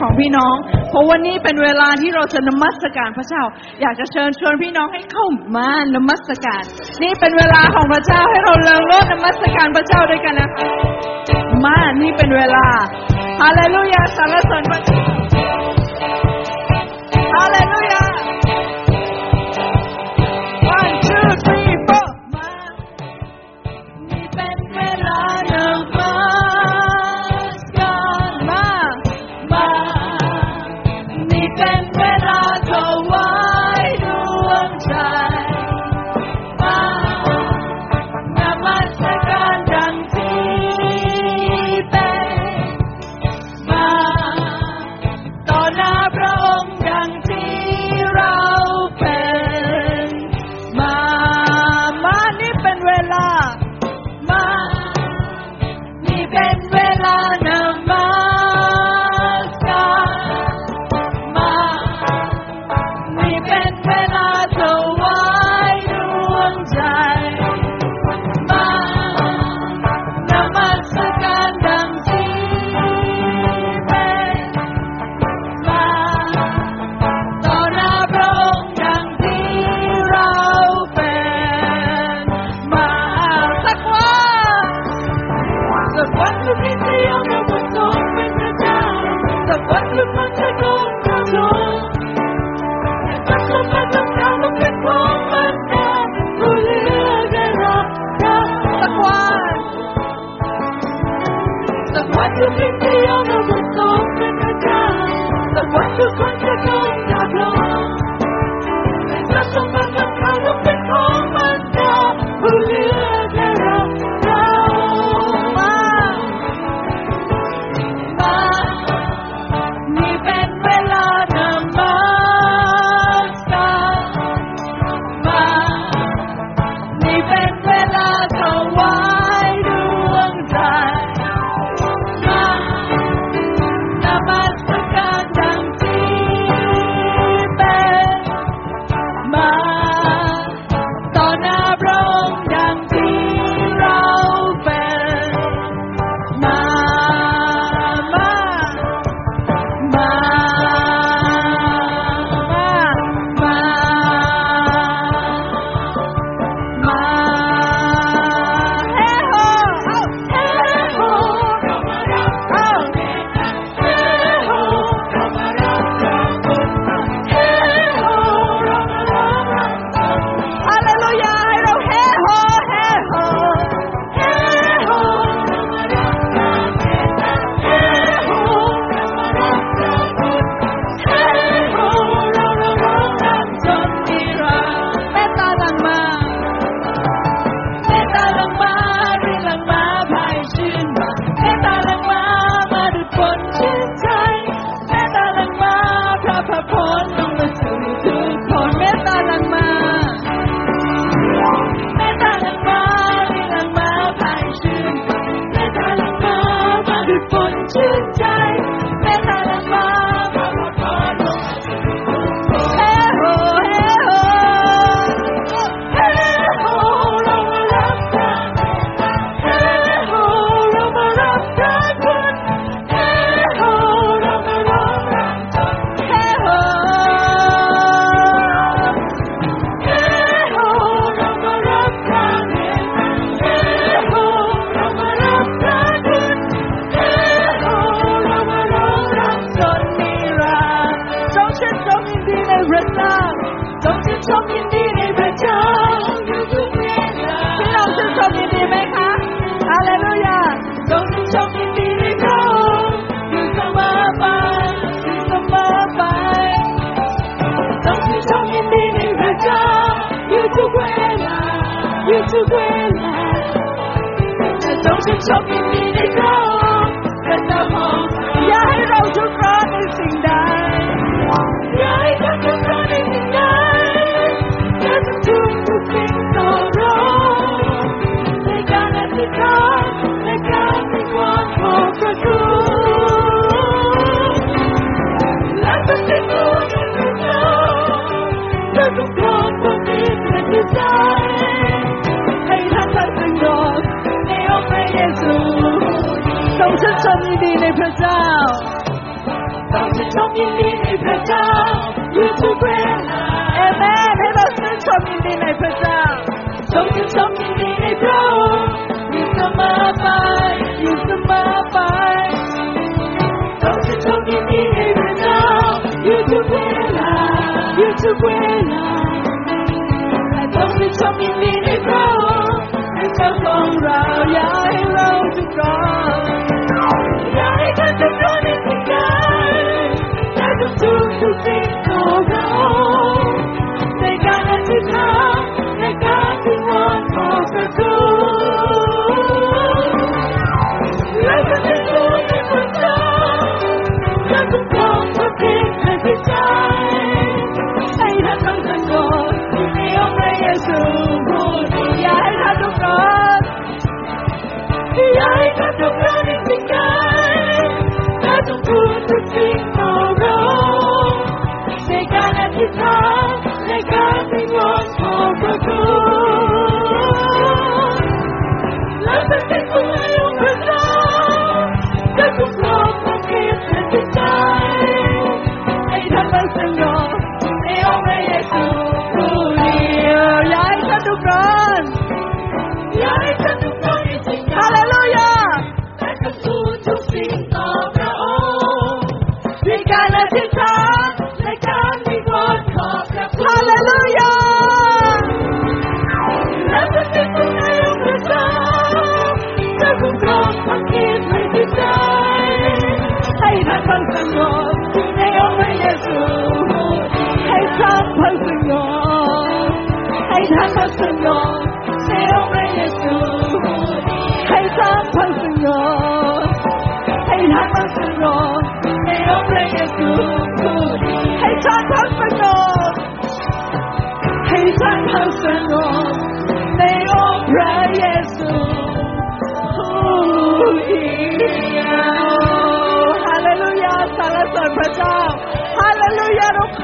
ของพี่น้อง เพราะวันนี้เป็นเวลาที่เราจะนมัสการพระเจ้า อยากจะเชิญชวนพี่น้องให้เข้ามานมัสการ นี่เป็นเวลาของพระเจ้าให้เราเริ่มรดนมัสการพระเจ้าด้วยกันนะคะมานี่เป็นเวลาฮาเลลูยาสรรเสริญพระเจ้า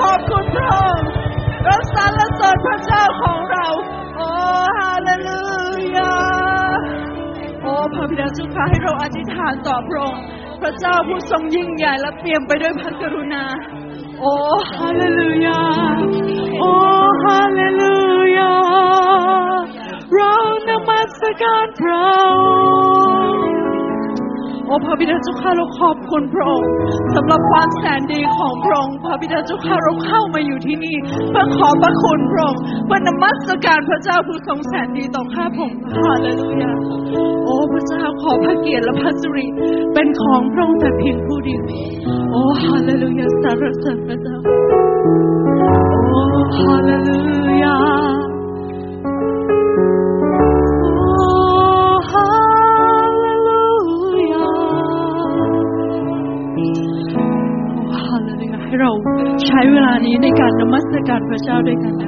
ขอบคุณพระองค์เราสรรเสริญพระเจ้าของเรา โอ้ฮาเลลูยา โอ้พระบิดาเจ้าค่ะให้เราอธิษฐานต่อพระองค์ พระเจ้าผู้ทรงยิ่งใหญ่และเปี่ยมไปด้วยพระกรุณา โอ้ฮาเลลูยา โอ้ฮาเลลูยา เรานมัสการพระองค์ โอ้พระบิดาเจ้าข้าเราขอบคุณพระองค์สำหรับความแสนดีของพระองค์พระบิดาเจ้าข้าเราเข้ามาอยู่ที่นี่เพื่อขอพระคุณพระองค์เพื่อนมัสการพระเจ้าผู้ทรงแสนดีต่อข้าพงศ์ฮาเลลูยาโอ้พระเจ้าขอพระเกียรติและพระสิริเป็นของพระองค์แต่เพียงผู้เดียวโอ้ฮาเลลูยาสรรเสริญพระเจ้าโอ้ฮาเลลู การพระเจ้าด้วยกัน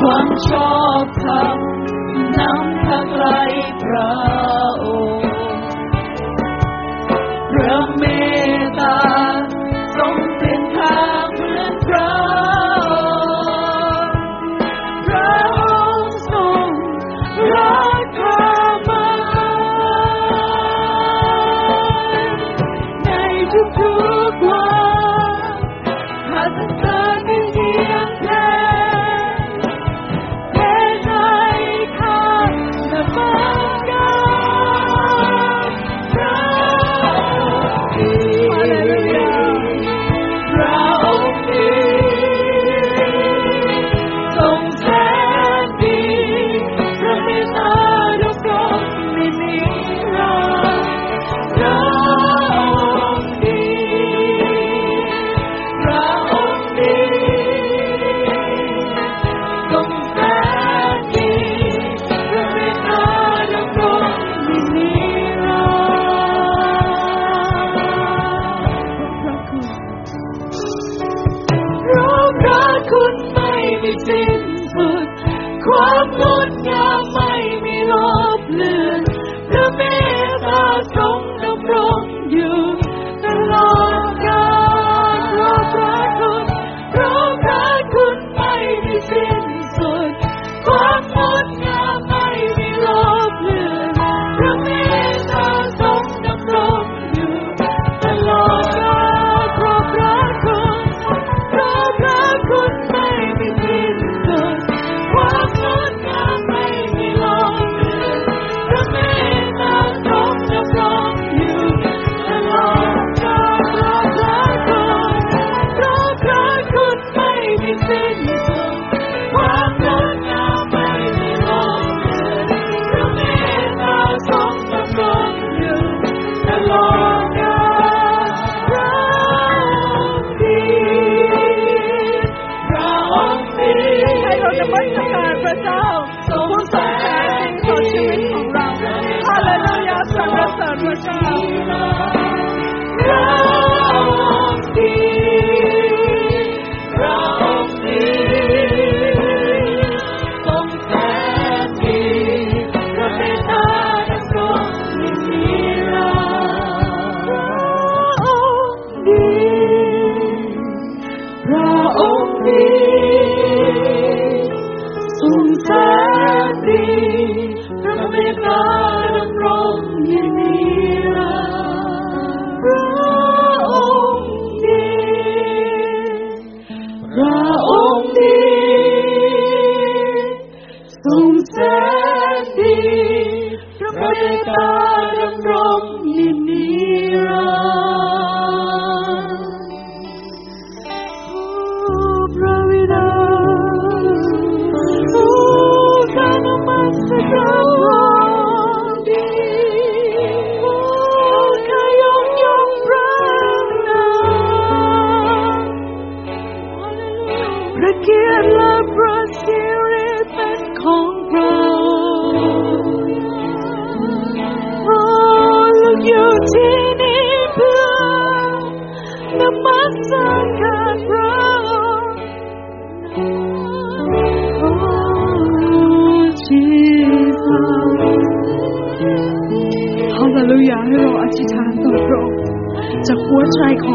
ความชอบธรรมนำทางไกลพระองค์พระเม Tum sadhi, prabhatam brahminiram. try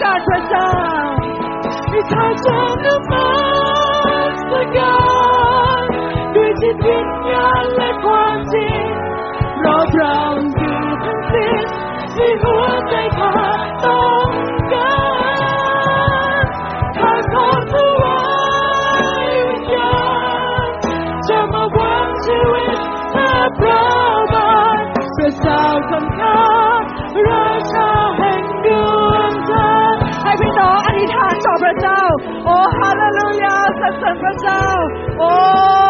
大船上你踩着了么多干预今天眼泪光景老将军曾经是何在他都陈先生哦。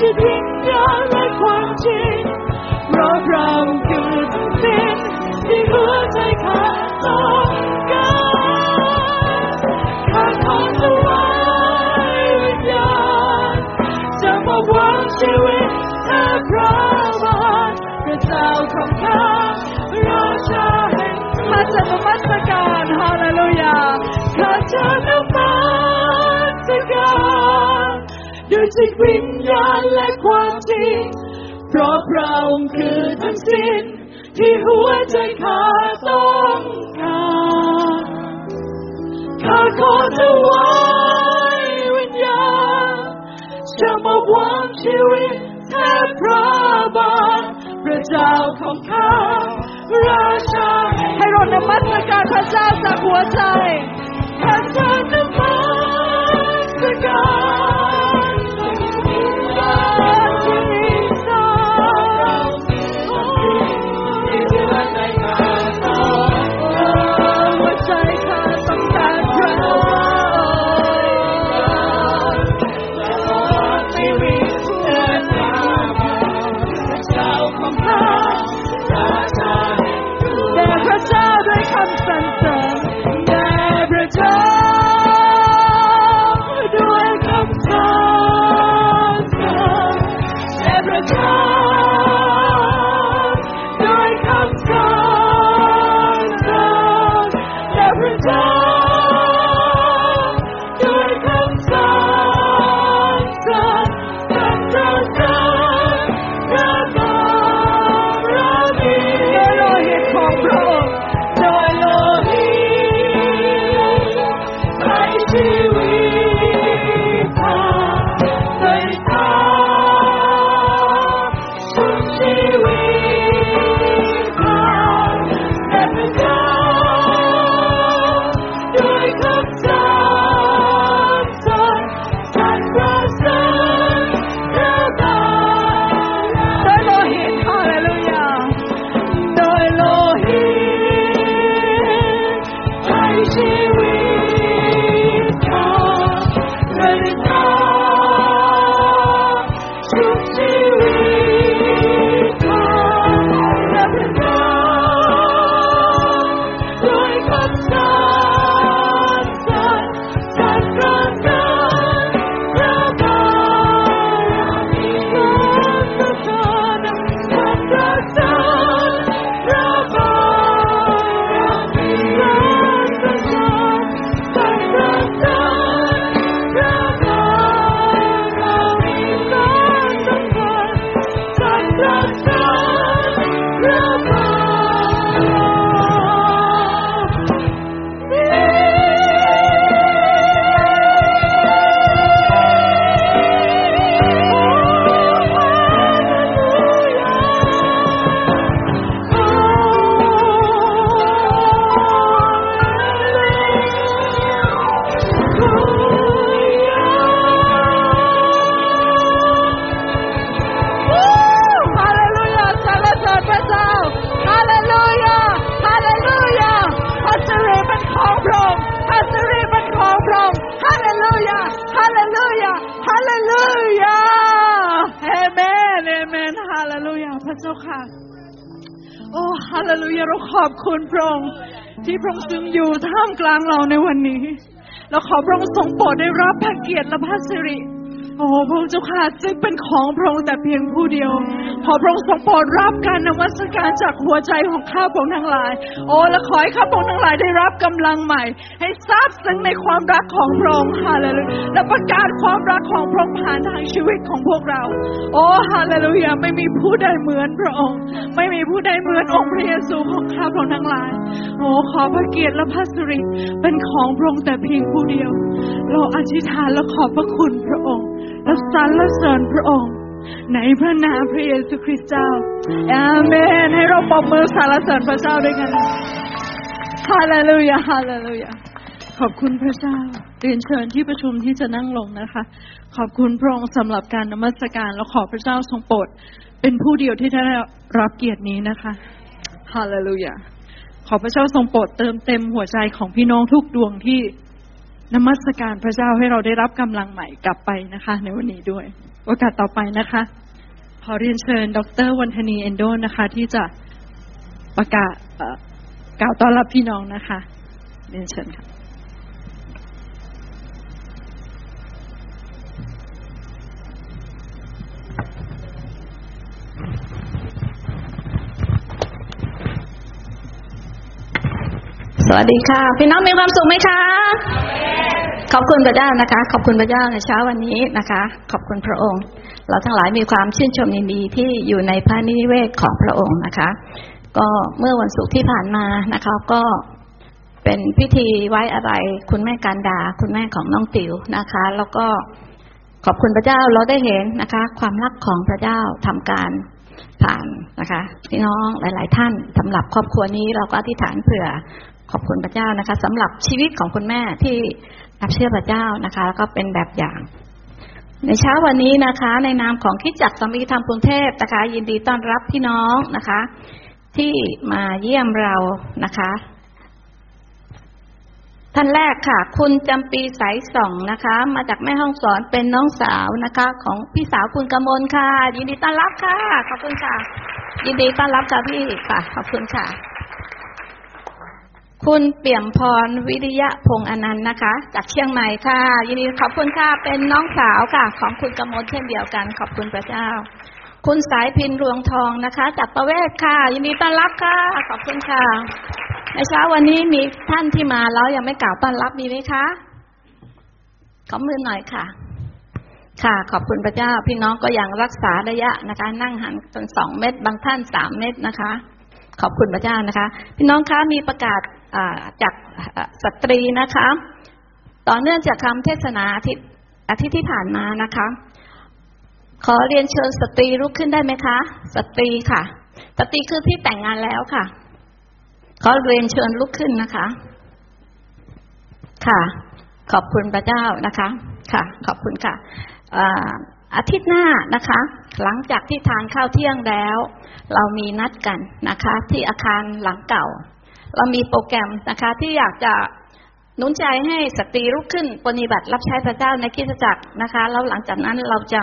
จิตวิญญาณและความจริงเพราะเราคือทั้งสิ้นที่หัวใจขาดต้อการาดของวิญญาณจะมาวังชีวิตเธอพระบาทพระเจ้าของข้าราชาแห่มาจากมัสการฮาเลลูยา ด้วยจิตวิญญาณและความจริง เพราะพระองค์คือทั้งสิ้นที่หัวใจข้าต้องการข้าขอถวายวิญญาณจะมาวางชีวิตแทนพระบาทพระเจ้าของข้าราชาให้เรานมัสการพระเจ้าจากหัวใจข้าจะนมัสการ รับ พระเกียรติและพระสิริโอ้พระองค์เจ้าค่ะซึ่งเป็นของพระองค์แต่เพียงผู้เดียว ขอพระองค์ทรงโปรดรับการนมัสการจากหัวใจของข้าพระองค์ทั้งหลาย โอ้และขอให้ข้าพระองค์ทั้งหลายได้รับกำลังใหม่ ให้ทราบซึ้งในความรักของพระองค์ฮาเลลูยาและประกาศความรักของพระองค์ผ่านทางชีวิตของพวกเรา โอ้ฮาเลลูยาไม่มีผู้ใดเหมือนพระองค์ ไม่มีผู้ใดเหมือนองค์พระเยซูของข้าพระองค์ทั้งหลาย โอ้ขอพระเกียรติและพระสิริเป็นของพระองค์แต่เพียงผู้เดียว เราอธิษฐานและขอบพระคุณพระองค์ และสรรเสริญพระองค์ ในพระนามพระเยซูคริสต์เจ้าอาเมน ให้เราปรบมือสรรเสริญพระเจ้าด้วยกันฮาเลลูยาฮาเลลูยาขอบคุณพระเจ้าเรียนเชิญที่ประชุมที่จะนั่งลงนะคะ ขอบคุณพระองค์สำหรับการนมัสการและขอพระเจ้าทรงโปรดเป็นผู้เดียวที่ได้รับเกียรตินี้นะคะฮาเลลูยาขอพระเจ้าทรงโปรดเติมเต็มหัวใจของพี่น้องทุกดวงที่ นมัสการพระเจ้าให้เราได้รับกำลังใหม่กลับไปนะคะ ในวันนี้ด้วย โอกาสต่อไปนะคะ ขอเรียนเชิญ ดรวันธนีเอนโดนะคะ ที่จะประกาศกล่าวต้อนรับพี่น้องนะคะ เรียนเชิญค่ะ สวัสดีค่ะ พี่น้องมีความสุขไหมคะ ขอบคุณพระเจ้านะคะ ขอบคุณพระเจ้าในเช้าวันนี้นะคะ ขอบคุณพระองค์ เราทั้งหลายมีความชื่นชมยินดีที่อยู่ในพระนิเวศของพระองค์นะคะ ก็เมื่อวันศุกร์ที่ผ่านมานะคะ ก็เป็นพิธีไว้อะไรคุณแม่การดา คุณแม่ของน้องติ๋วนะคะ แล้วก็ขอบคุณพระเจ้าเราได้เห็นนะคะ ความรักของพระเจ้าทำการผ่านนะคะพี่น้องหลาย ๆ ท่านสำหรับครอบครัวนี้เราก็อธิษฐานเผื่อ ขอบคุณพระเจ้านะคะสำหรับชีวิตของคุณแม่ที่รับเชื่อพระเจ้านะคะ แล้วก็เป็นแบบอย่าง ในเช้าวันนี้นะคะ ในนามของคิดจักสมีธรรมกรุงเทพนะคะ ยินดีต้อนรับพี่น้องนะคะ ที่มาเยี่ยมเรานะคะ ท่านแรกค่ะ คุณจำปีสายส่องนะคะ มาจากแม่ห้องสอนเป็นน้องสาวนะคะ ของพี่สาวคุณกมลค่ะ ยินดีต้อนรับค่ะขอบคุณค่ะ ยินดีต้อนรับค่ะพี่ค่ะขอบคุณค่ะ คุณเปี่ยมพรวิริยะพงอนันต์นะคะ จากเชียงใหม่ค่ะ ยินดีขอบคุณค่ะเป็นน้องสาวค่ะ ของคุณกมลเช่นเดียวกัน ขอบคุณพระเจ้า คุณสายพินรวงทองนะคะ จากประเวศค่ะ ยินดีต้อนรับค่ะ ขอบคุณค่ะในเช้าวันนี้มีท่านที่มาแล้วยังไม่กล่าวต้อนรับมีไหมคะขอมือหน่อยค่ะ ค่ะ ขอบคุณพระเจ้า พี่น้องก็ยังรักษาระยะนะคะ นั่งหันเป็นสองเมตร บางท่านสามเมตรนะคะ ขอบคุณพระเจ้านะคะ พี่น้องคะมีประกาศ จากสตรีนะคะ ต่อเนื่องจากคำเทศนาอาทิตย์อาทิตย์ที่ผ่านมานะคะ ขอเรียนเชิญสตรีลุกขึ้นได้ไหมคะ สตรีค่ะ สตรีคือที่แต่งงานแล้วค่ะ ขอเรียนเชิญลุกขึ้นนะคะ ค่ะ ขอบคุณพระเจ้านะคะ ค่ะ ขอบคุณค่ะอาทิตย์หน้านะคะ หลังจากที่ทานข้าวเที่ยงแล้ว เรามีนัดกันนะคะ ที่อาคารหลังเก่า เรามีโปรแกรมนะคะที่อยากจะนุนใจให้สตรีลุกขึ้นปฏิบัติรับใช้พระเจ้าในคริสตจักรนะคะแล้วหลังจากนั้นเราจะ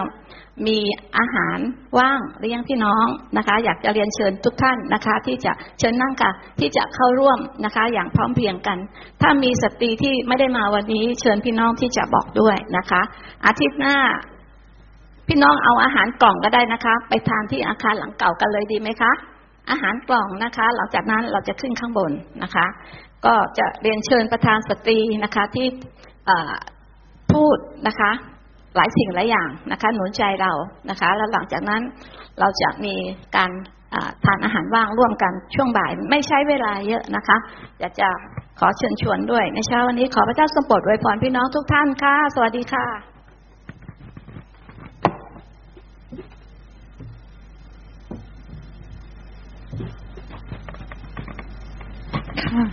มีอาหารว่างเลี้ยงพี่น้องนะคะ อยากจะเรียนเชิญทุกท่านนะคะ ที่จะเชิญนั่งค่ะที่จะเข้าร่วมนะคะ อย่างพร้อมเพรียงกัน ถ้ามีสตรีที่ไม่ได้มาวันนี้เชิญพี่น้องที่จะบอกด้วยนะคะ อาทิตย์หน้า พี่น้องเอาอาหารกล่องก็ได้นะคะ ไปทานที่อาคารหลังเก่ากันเลยดีไหมคะ อาหารกล่องนะคะ หลังจากนั้นเราจะขึ้นข้างบนนะคะ ก็จะเรียนเชิญประธานสตรีนะคะที่พูดนะคะ หลายสิ่งหลายอย่างนะคะ หนุนใจเรานะคะ แล้วหลังจากนั้นเราจะมีการทานอาหารว่างร่วมกันช่วงบ่ายไม่ใช้เวลาเยอะนะคะ อยากจะขอเชิญชวนด้วยในเช้าวันนี้ขอพระเจ้าทรงโปรดไว้พรพี่น้องทุกท่านค่ะ สวัสดีค่ะ ค่ะ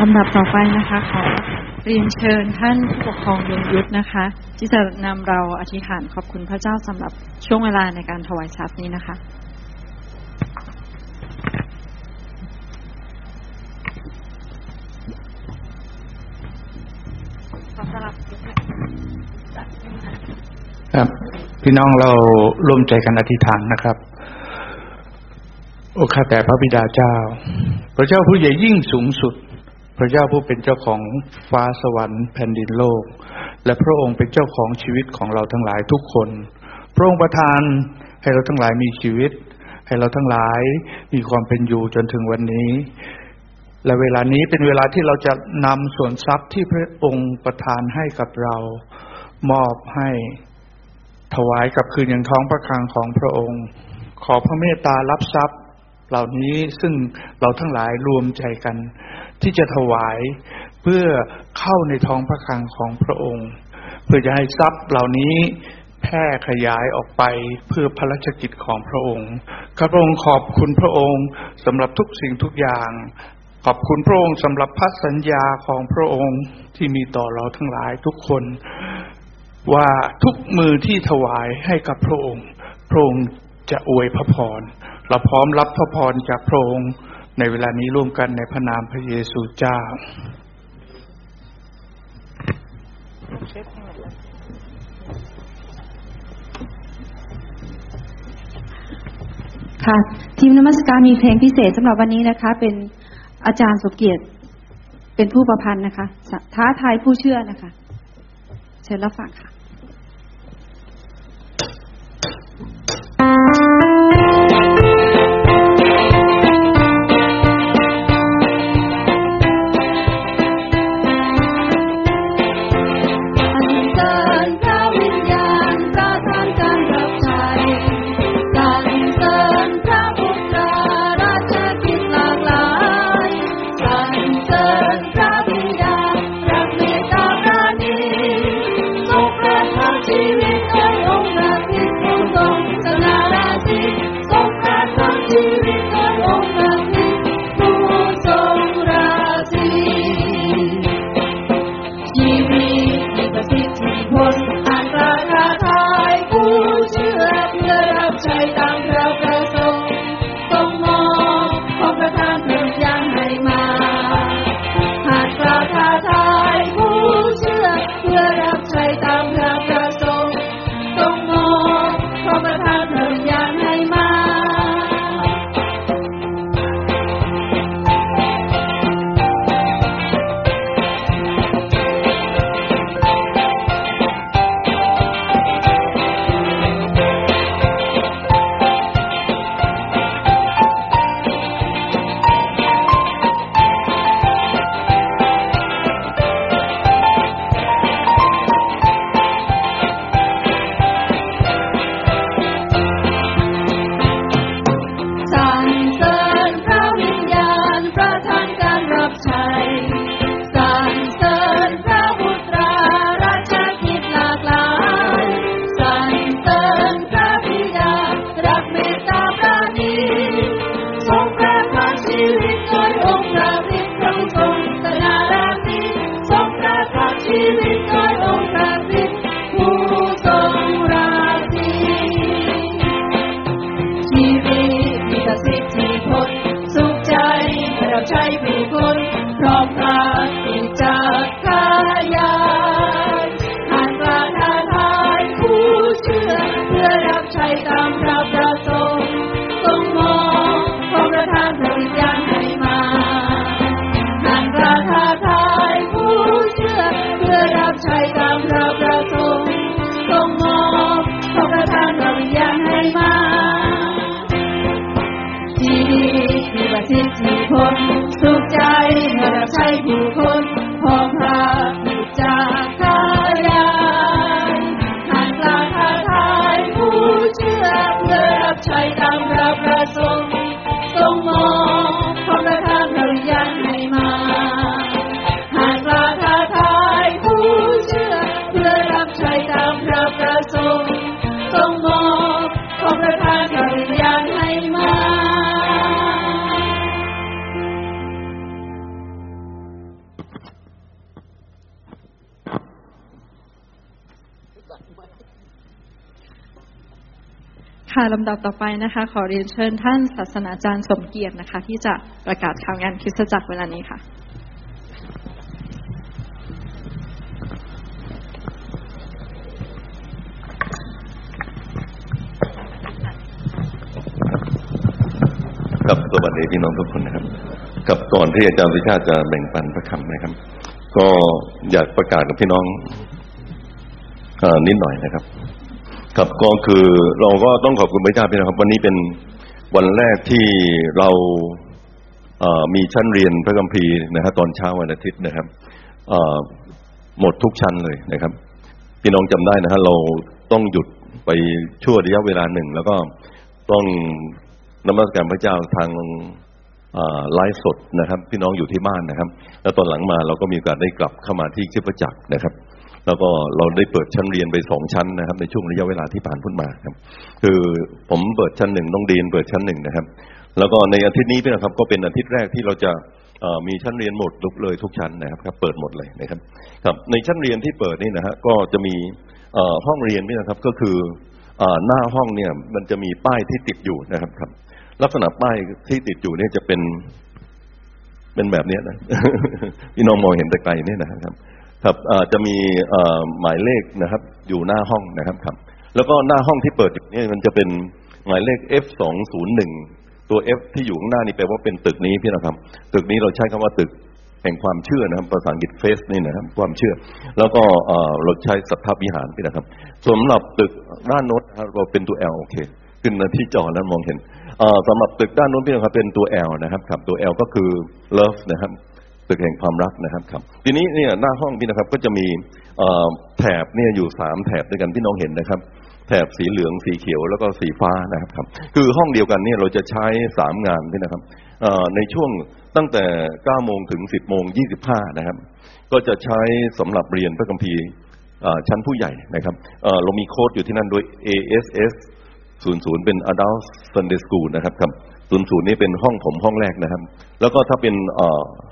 ลำดับต่อไปนะคะขอเรียนเชิญท่านผู้ปกครองยงยุทธนะคะ ที่จะนำเราอธิษฐานขอบคุณพระเจ้าสำหรับช่วงเวลาในการถวายทรัพย์นี้นะคะครับ พี่น้องเราร่วมใจกันอธิษฐานนะครับ โอข้าแต่พระบิดาเจ้า พระเจ้าผู้ใหญ่ยิ่งสูงสุด พระเจ้าผู้เป็นเจ้าของฟ้าสวรรค์แผ่นดินโลก และพระองค์เป็นเจ้าของชีวิตของเราทั้งหลายทุกคน พระองค์ประทานให้เราทั้งหลายมีชีวิต ให้เราทั้งหลายมีความเป็นอยู่จนถึงวันนี้ และเวลานี้เป็นเวลาที่เราจะนำส่วนทรัพย์ที่พระองค์ประทานให้กับเรา มอบให้ถวายกับคืนอย่างท้องพระคลังของพระองค์ ขอพระเมตตารับทรัพย์ เหล่านี้ซึ่งเราทั้งหลายรวมใจกัน ที่จะถวายเพื่อเข้าในท้องพระคลังของพระองค์ เพื่อจะให้ทรัพย์เหล่านี้แพร่ขยายออกไปเพื่อพระราชกิจของพระองค์ข้าพระองค์ขอบคุณพระองค์สำหรับทุกสิ่งทุกอย่าง ขอบคุณพระองค์สำหรับพระสัญญาของพระองค์ที่มีต่อเราทั้งหลายทุกคน ว่าทุกมือที่ถวายให้กับพระองค์ พระองค์จะอวยพระพร เราพร้อมรับพระพรจากพระองค์ในเวลานี้ร่วมกันในพระนามพระเยซูเจ้า ค่ะ ทีมนมัสการมีเพลงพิเศษสำหรับวันนี้นะคะ เป็นอาจารย์สุเกียรติเป็นผู้ประพันธ์นะคะ ท้าทายผู้เชื่อนะคะ เชิญรับฟังค่ะำดับต่อไปนะคะ ขอเรียนเชิญท่านศาสนาจารย์สมเกียรตินะคะ ที่จะประกาศข่าวงานคริสตจักรเวลานี้ค่ะกับสวัสดีพี่น้องทุกคนนะครับ กับก่อนที่อาจารย์วิชาจะแบ่งปันพระคำนะครับ ก็อยากประกาศกับพี่น้องอนิดหน่อยนะครับ ครับก็คือเราก็ต้องขอบคุณพระเจ้าพี่น้องครับ วันนี้เป็นวันแรกที่เราเมีชั้นเรียนพระคัมภีร์นะครับตอนเช้าวันอาทิตย์นะครับหมดทุกชั้นเลยนะครับ พี่น้องจำได้นะฮะเราต้องหยุดไปชั่วระยะเวลาหนึ่ง แล้วก็ต้องนมัสการพระเจ้าทางไลฟ์สดนะครับ พี่น้องอยู่ที่บ้านนะครับ แล้วตอนหลังมาเราก็มีโอกาสได้กลับเข้ามาที่คริสตจักรนะครับ แล้วก็เราได้เปิดชั้นเรียนไปสองชั้นนะครับ ในช่วงระยะเวลาที่ผ่านพ้นมาครับ คือผมเปิดชั้นหนึ่งน้องเดีนเปิดชั้นหนึ่งนะครับ แล้วก็ในอาทิตย์นี้นะครับ ก็เป็นอาทิตย์แรกที่เราจะมีชั้นเรียนหมดลุกเลยทุกชั้นนะครับครับ เปิดหมดเลยนะครับ ครับ ในชั้นเรียนที่เปิดนี่นะฮะก็จะมีห้องเรียนนี่นะครับก็คือหน้าห้องเนี่ยมันจะมีป้ายที่ติดอยู่นะครับครับ ลักษณะป้ายที่ติดอยู่เนี่ยจะเป็นเป็นแบบนี้นะพี่น้องมองเห็นแต่ไกลเนี่ยนะครับ ครับจะมีหมายเลขนะครับ อยู่หน้าห้องนะครับครับ แล้วก็หน้าห้องที่เปิดอยู่นี่มันจะเป็นหมายเลข F สองศูนย์หนึ่งตัว F ที่อยู่ข้างหน้านี่แปลว่าเป็นตึกนี้พี่นะครับ ตึกนี้เราใช้คำว่าตึกแห่งความเชื่อนะครับภาษาอังกฤษเฟสนี่นะครับความเชื่อ แล้วก็เราใช้สัทธวิหารพี่นะครับสำหรับตึกด้านโน้นครับเราเป็นตัว L โอเคขึ้นมาที่จอแล้วมองเห็นสำหรับตึกด้านโน้นพี่นะครับเป็นตัว L นะครับครับตัว L ก็คือ love นะครับ ตึกแห่งความรักนะครับครับ ทีนี้เนี่ยหน้าห้องพี่นะครับก็จะมีแถบเนี่ยอยู่สามแถบด้วยกันพี่น้องเห็นนะครับ แถบสีเหลืองสีเขียวแล้วก็สีฟ้านะครับครับ คือห้องเดียวกันเนี่ยเราจะใช้สามงานพี่นะครับในช่วงตั้งแต่9โมงถึง10โมง25นะครับ ก็จะใช้สำหรับเรียนพระคัมภีร์ชั้นผู้ใหญ่นะครับเรามีโค้ดอยู่ที่นั่นโดย ASS 00 เป็น Adult Sunday School นะครับครับ 00นี่เป็นห้องผมห้องแรกนะครับ แล้วก็ถ้าเป็น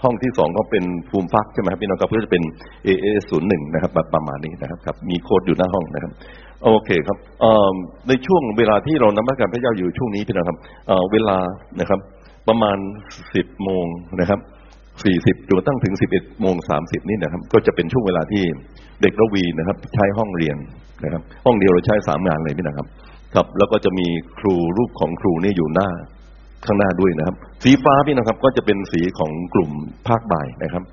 ห้องที่สองก็เป็นภูมิฟักใช่ไหมครับพี่น้องครับก็จะเป็น AA 01นย์หนึ่งนะครับประมาณนี้นะครับครับ มีโค้ดอยู่หน้าห้องนะครับ โอเคครับในช่วงเวลาที่เรานมัสการพระเจ้าอยู่ช่วงนี้พี่น้องครับเวลานะครับ ประมาณ10โมงนะครับ40จนกระทั่งถึง11โมง30นี่นะครับ ก็จะเป็นช่วงเวลาที่เด็กระวีนะครับ ใช้ห้องเรียนนะครับ ห้องเดียวเราใช้สามงานเลยพี่นะครับ ครับ แล้วก็จะมีครูรูปของครูนี่อยู่หน้า ข้างหน้าด้วยนะครับ สีฟ้าพี่นะครับ ก็จะเป็นสีของกลุ่มภาคบ่ายนะครับ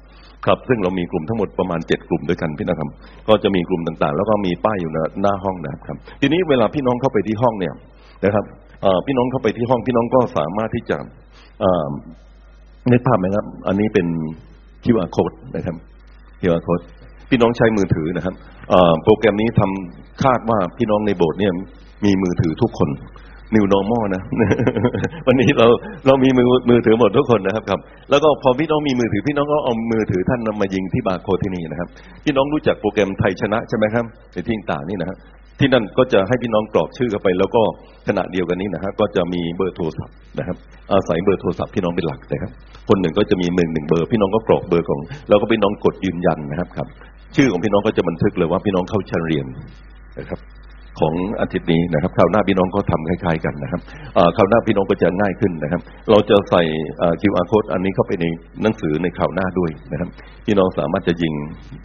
ครับ ซึ่งเรามีกลุ่มทั้งหมดประมาณเจ็ดกลุ่มด้วยกันพี่นะครับ ก็จะมีกลุ่มต่างๆ แล้วก็มีป้ายอยู่หน้าห้องนะครับ ทีนี้เวลาพี่น้องเข้าไปที่ห้องเนี่ยนะครับพี่น้องเข้าไปที่ห้องพี่น้องก็สามารถที่จะเอ่อนึกภาพไหมครับ อันนี้เป็น QR code นะครับ QR code พี่น้องใช้มือถือนะครับโปรแกรมนี้ทำคาดว่าพี่น้องในโบสถ์เนี่ยมีมือถือทุกคน New Normal นะ วันนี้เราเรามีมือมือถือหมดทุกคนนะครับครับ แล้วก็พอพี่น้องมีมือถือพี่น้องก็เอามือถือท่านนำมายิงที่บาร์โคที่นี่นะครับ พี่น้องรู้จักโปรแกรมไทยชนะใช่ไหมครับในที่ต่างนี่นะครับที่นั่นก็จะให้พี่น้องกรอกชื่อเข้าไป แล้วก็ขณะเดียวกันนี้นะฮะก็จะมีเบอร์โทรศัพท์นะครับ อาศัยเบอร์โทรศัพท์พี่น้องเป็นหลักนะครับ คนหนึ่งก็จะมีหนึ่งหนึ่งเบอร์ พี่น้องก็กรอกเบอร์ของ แล้วก็พี่น้องกดยืนยันนะครับครับ ชื่อของพี่น้องก็จะบันทึกเลยว่าพี่น้องเข้าชั้นเรียนนะครับ ของอาทิตย์นี้นะครับคราวหน้าพี่น้องก็ทำคล้ายๆกันนะครับเอ่อคราวหน้าพี่น้องก็จะง่ายขึ้นนะครับ เราจะใส่เอ่อ QR code อันนี้เข้าไปในหนังสือในคราวหน้าด้วยนะครับ พี่น้องสามารถจะยิง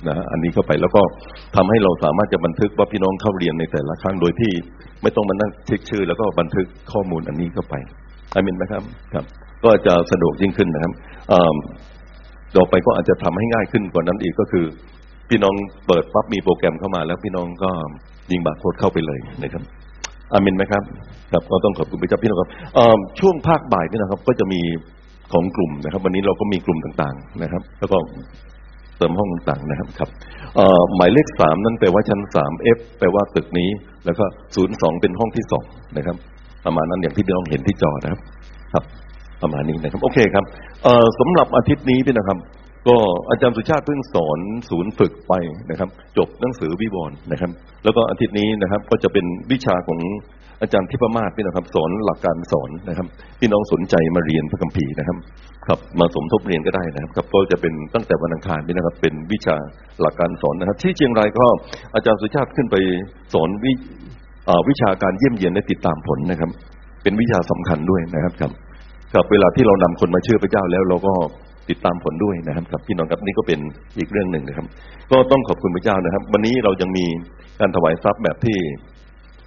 นะอันนี้เข้าไปแล้วก็ทำให้เราสามารถจะบันทึกว่าพี่น้องเข้าเรียนในแต่ละครั้งโดยที่ไม่ต้องมานั่งเช็คชื่อ แล้วก็บันทึกข้อมูลอันนี้เข้าไปอามินไหมครับครับ ก็จะสะดวกยิ่งขึ้นนะครับต่อไปก็อาจจะทำให้ง่ายขึ้นกว่านั้นอีกก็คือ พี่น้องเปิดปั๊บมีโปรแกรมเข้ามาแล้วพี่น้องก็ ยิงบาร์โค้ดเข้าไปเลยนะครับอามินไหมครับครับก็ต้องขอบคุณพระเจ้าพี่น้องครับช่วงภาคบ่ายนี่นะครับ ก็จะมีของกลุ่มนะครับ วันนี้เราก็มีกลุ่มต่างๆนะครับ แล้วก็เติมห้องต่างๆนะครับครับหมายเลขสามนั่นแปลว่าชั้นสามเอฟแปลว่าตึกนี้ แล้วก็ศูนย์สองเป็นห้องที่สองนะครับ ประมาณนั้นอย่างที่พี่น้องเห็นที่จอนะครับ ครับ ประมาณนี้นะครับ โอเคครับสำหรับอาทิตย์นี้พี่นะครับ ก็อาจารย์สุชาติเพิ่งสอนศูนย์ฝึกไปนะครับ จบหนังสือวิวรณ์นะครับ แล้วก็อาทิตย์นี้นะครับ ก็จะเป็นวิชาของอาจารย์ทิพมาศพี่นะครับ สอนหลักการสอนนะครับ พี่น้องสนใจมาเรียนพระคัมภีร์นะครับ ครับมาสมทบเรียนก็ได้นะครับครับก็จะเป็นตั้งแต่วันอังคารนี่นะครับ เป็นวิชาหลักการสอนนะครับ ที่เชียงรายก็อาจารย์สุชาติขึ้นไปสอนวิวิชาการเยี่ยมเยียนและติดตามผลนะครับ เป็นวิชาสำคัญด้วยนะครับครับครับเวลาที่เรานำคนมาเชื่อพระเจ้าแล้วเราก็ ติดตามผลด้วยนะครับครับพี่น้องครับนี่ก็เป็นอีกเรื่องหนึ่งนะครับ ก็ต้องขอบคุณพระเจ้านะครับ วันนี้เรายังมีการถวายทรัพย์แบบที่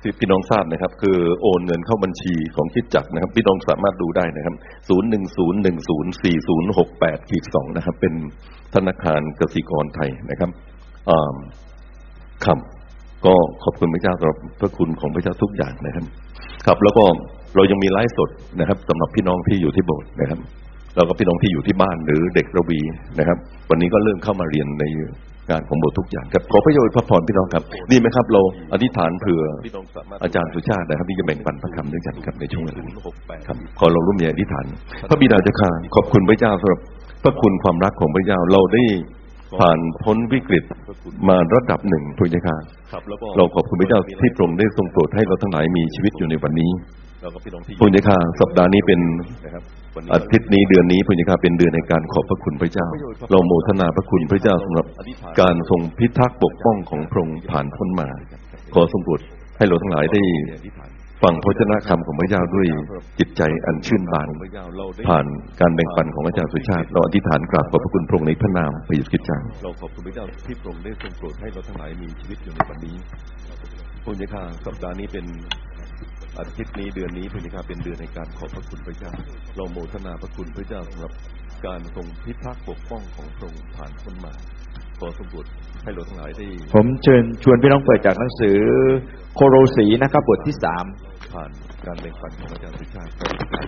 ที่พี่น้องทราบนะครับ คือโอนเงินเข้าบัญชีของคิดจักรนะครับ พี่น้องสามารถดูได้นะครับ ศูนย์หนึ่งศูนย์หนึ่งศูนย์สี่ศูนย์หกแปดขีดสองนะครับ เป็นธนาคารกสิกรไทยนะครับครับก็ขอบคุณพระเจ้าสำหรับพระคุณของพระเจ้าทุกอย่างนะครับ ครับแล้วก็เรายังมีไลฟ์สดนะครับสำหรับพี่น้องที่อยู่ที่โบสถ์นะครับ แล้วก็พี่น้องที่อยู่ที่บ้านหรือเด็กระวีนะครับ วันนี้ก็เริ่มเข้ามาเรียนในงานของโบสถ์ทุกอย่างครับขอพระโยชน์พระพรพี่น้องครับดีไหมครับ เราอธิษฐานเผื่ออาจารย์สุชาตินะครับที่จะแบ่งปันพระคำด้วยกันครับในช่วงเวลานี้ครับขอเราร่วมใจอธิษฐาน พระบิดาเจ้าข้าขอบคุณพระเจ้าสำหรับพระคุณความรักของพระเจ้าเราได้ผ่านพ้นวิกฤตมาระดับหนึ่งพระเจ้าค่ะเราขอบคุณพระเจ้าที่ทรงได้ทรงโปรดให้เราทั้งหลายมีชีวิตอยู่ในวันนี้พุญญาค่ะสัปดาห์นี้เป็น อาทิตย์นี้เดือนนี้พุญญาค่ะเป็นเดือนในการขอบพระคุณพระเจ้า เราโมทนาพระคุณพระเจ้าสำหรับการทรงพิทักษ์ปกป้องของพระองค์ผ่านพ้นมา ขอทรงโปรดให้เราทั้งหลายได้ฟังพระชนะคำของพระเจ้าด้วยจิตใจอันชื่นบาน ผ่านการแบ่งปันของอาจารย์สุชาติ เราอธิษฐานกราบขอบพระคุณพระองค์ในพระนามพระเยซูคริสต์เจ้าเราขอบคุณพระเจ้าที่พระองค์ได้ทรงโปรดให้เราทั้งหลายมีชีวิตอยู่ในวันนี้พุญญาค่ะสัปดาห์นี้เป็น อาทิตย์นี้เดือนนี้พุญญาค่ะเป็นเดือนในการขอบพระคุณพระเจ้า เราโมทนาพระคุณพระเจ้าสำหรับการทรงพิทักษ์ปกป้องของพระองค์ผ่านพ้นมาขอทรงโปรดให้เราทั้งหลายได้ผมเชิญชวนพี่น้องเปิดจากหนังสือโคโรสีนะครับบทที่สามผ่านการแบ่งปันของอาจารย์สุชาติ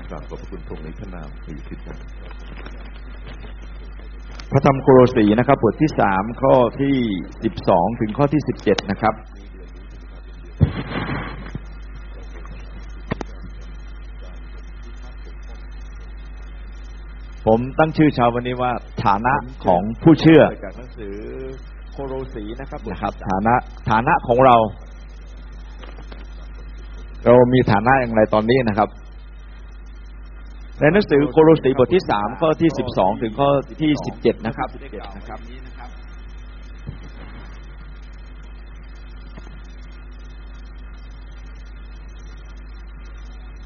กราบขอบพระคุณพระองค์ในพระนามพระเยซูคริสต์เจ้าพระธรรมโคโรสีนะครับบทที่สามข้อที่สิบสองถึงข้อที่สิบเจ็ดนะครับ ผมตั้งชื่อเช้าวันนี้ว่าฐานะของผู้เชื่อจากหนังสือโคโรสีนะครับนะครับฐานะฐานะของเรา เรามีฐานะอย่างไรตอนนี้นะครับ ในหนังสือโคโลสีบทที่สามข้อที่สิบสองถึงข้อที่สิบเจ็ดนะครับนะครับ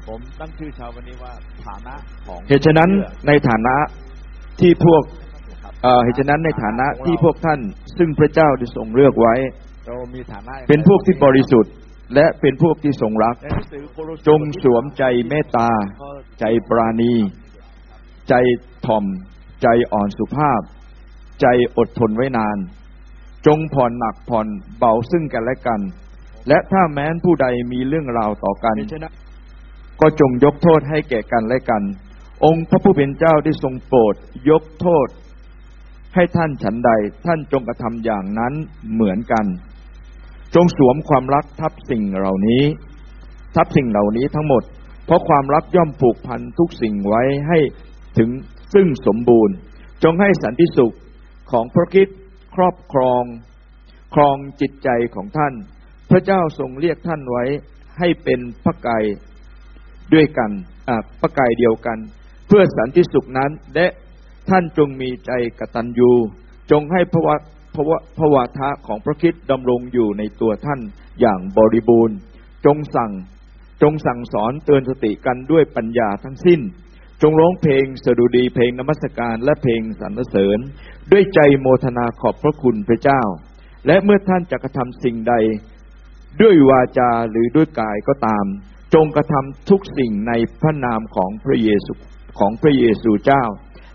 ผมตั้งชื่อชาววันนี้ว่าฐานะของเหตุฉะนั้นในฐานะที่พวกเอ่อเหตุฉะนั้นในฐานะที่พวกท่านซึ่งพระเจ้าได้ทรงเลือกไว้เรามีฐานะเป็นพวกที่บริสุทธิ์ และเป็นพวกที่ทรงรัก จงสวมใจเมตตา ใจปราณี ใจถ่อม ใจอ่อนสุภาพ ใจอดทนไว้นาน จงผ่อนหนักผ่อนเบาซึ่งกันและกัน และถ้าแม้นผู้ใดมีเรื่องราวต่อกัน ก็จงยกโทษให้แก่กันและกัน องค์พระผู้เป็นเจ้าได้ทรงโปรดยกโทษ ให้ท่านฉันใดท่านจงกระทำอย่างนั้นเหมือนกัน จงสวมความรักทับสิ่งเหล่านี้ ทับสิ่งเหล่านี้ทั้งหมด เพราะความรักย่อมผูกพันทุกสิ่งไว้ให้ถึงซึ่งสมบูรณ์ จงให้สันติสุขของพระคิดครอบครอง ครองจิตใจของท่าน พระเจ้าทรงเรียกท่านไว้ให้เป็นพระไก ด้วยกันพระกายเดียวกัน เพื่อสันติสุขนั้นและท่านจงมีใจกตัญญูจงให้พระวะพระวะพระวาทะของพระคิดดำรงอยู่ในตัวท่านอย่างบริบูรณ์ จงสั่งจงสั่งสอนเตือนสติกันด้วยปัญญาทั้งสิ้น จงร้องเพลงสดุดีเพลงนมัสการและเพลงสรรเสริญ ด้วยใจโมทนาขอบพระคุณพระเจ้า และเมื่อท่านจะกระทำสิ่งใด ด้วยวาจาหรือด้วยกายก็ตาม จงกระทำทุกสิ่งในพระนามของพระเยซูของพระเยซูเจ้า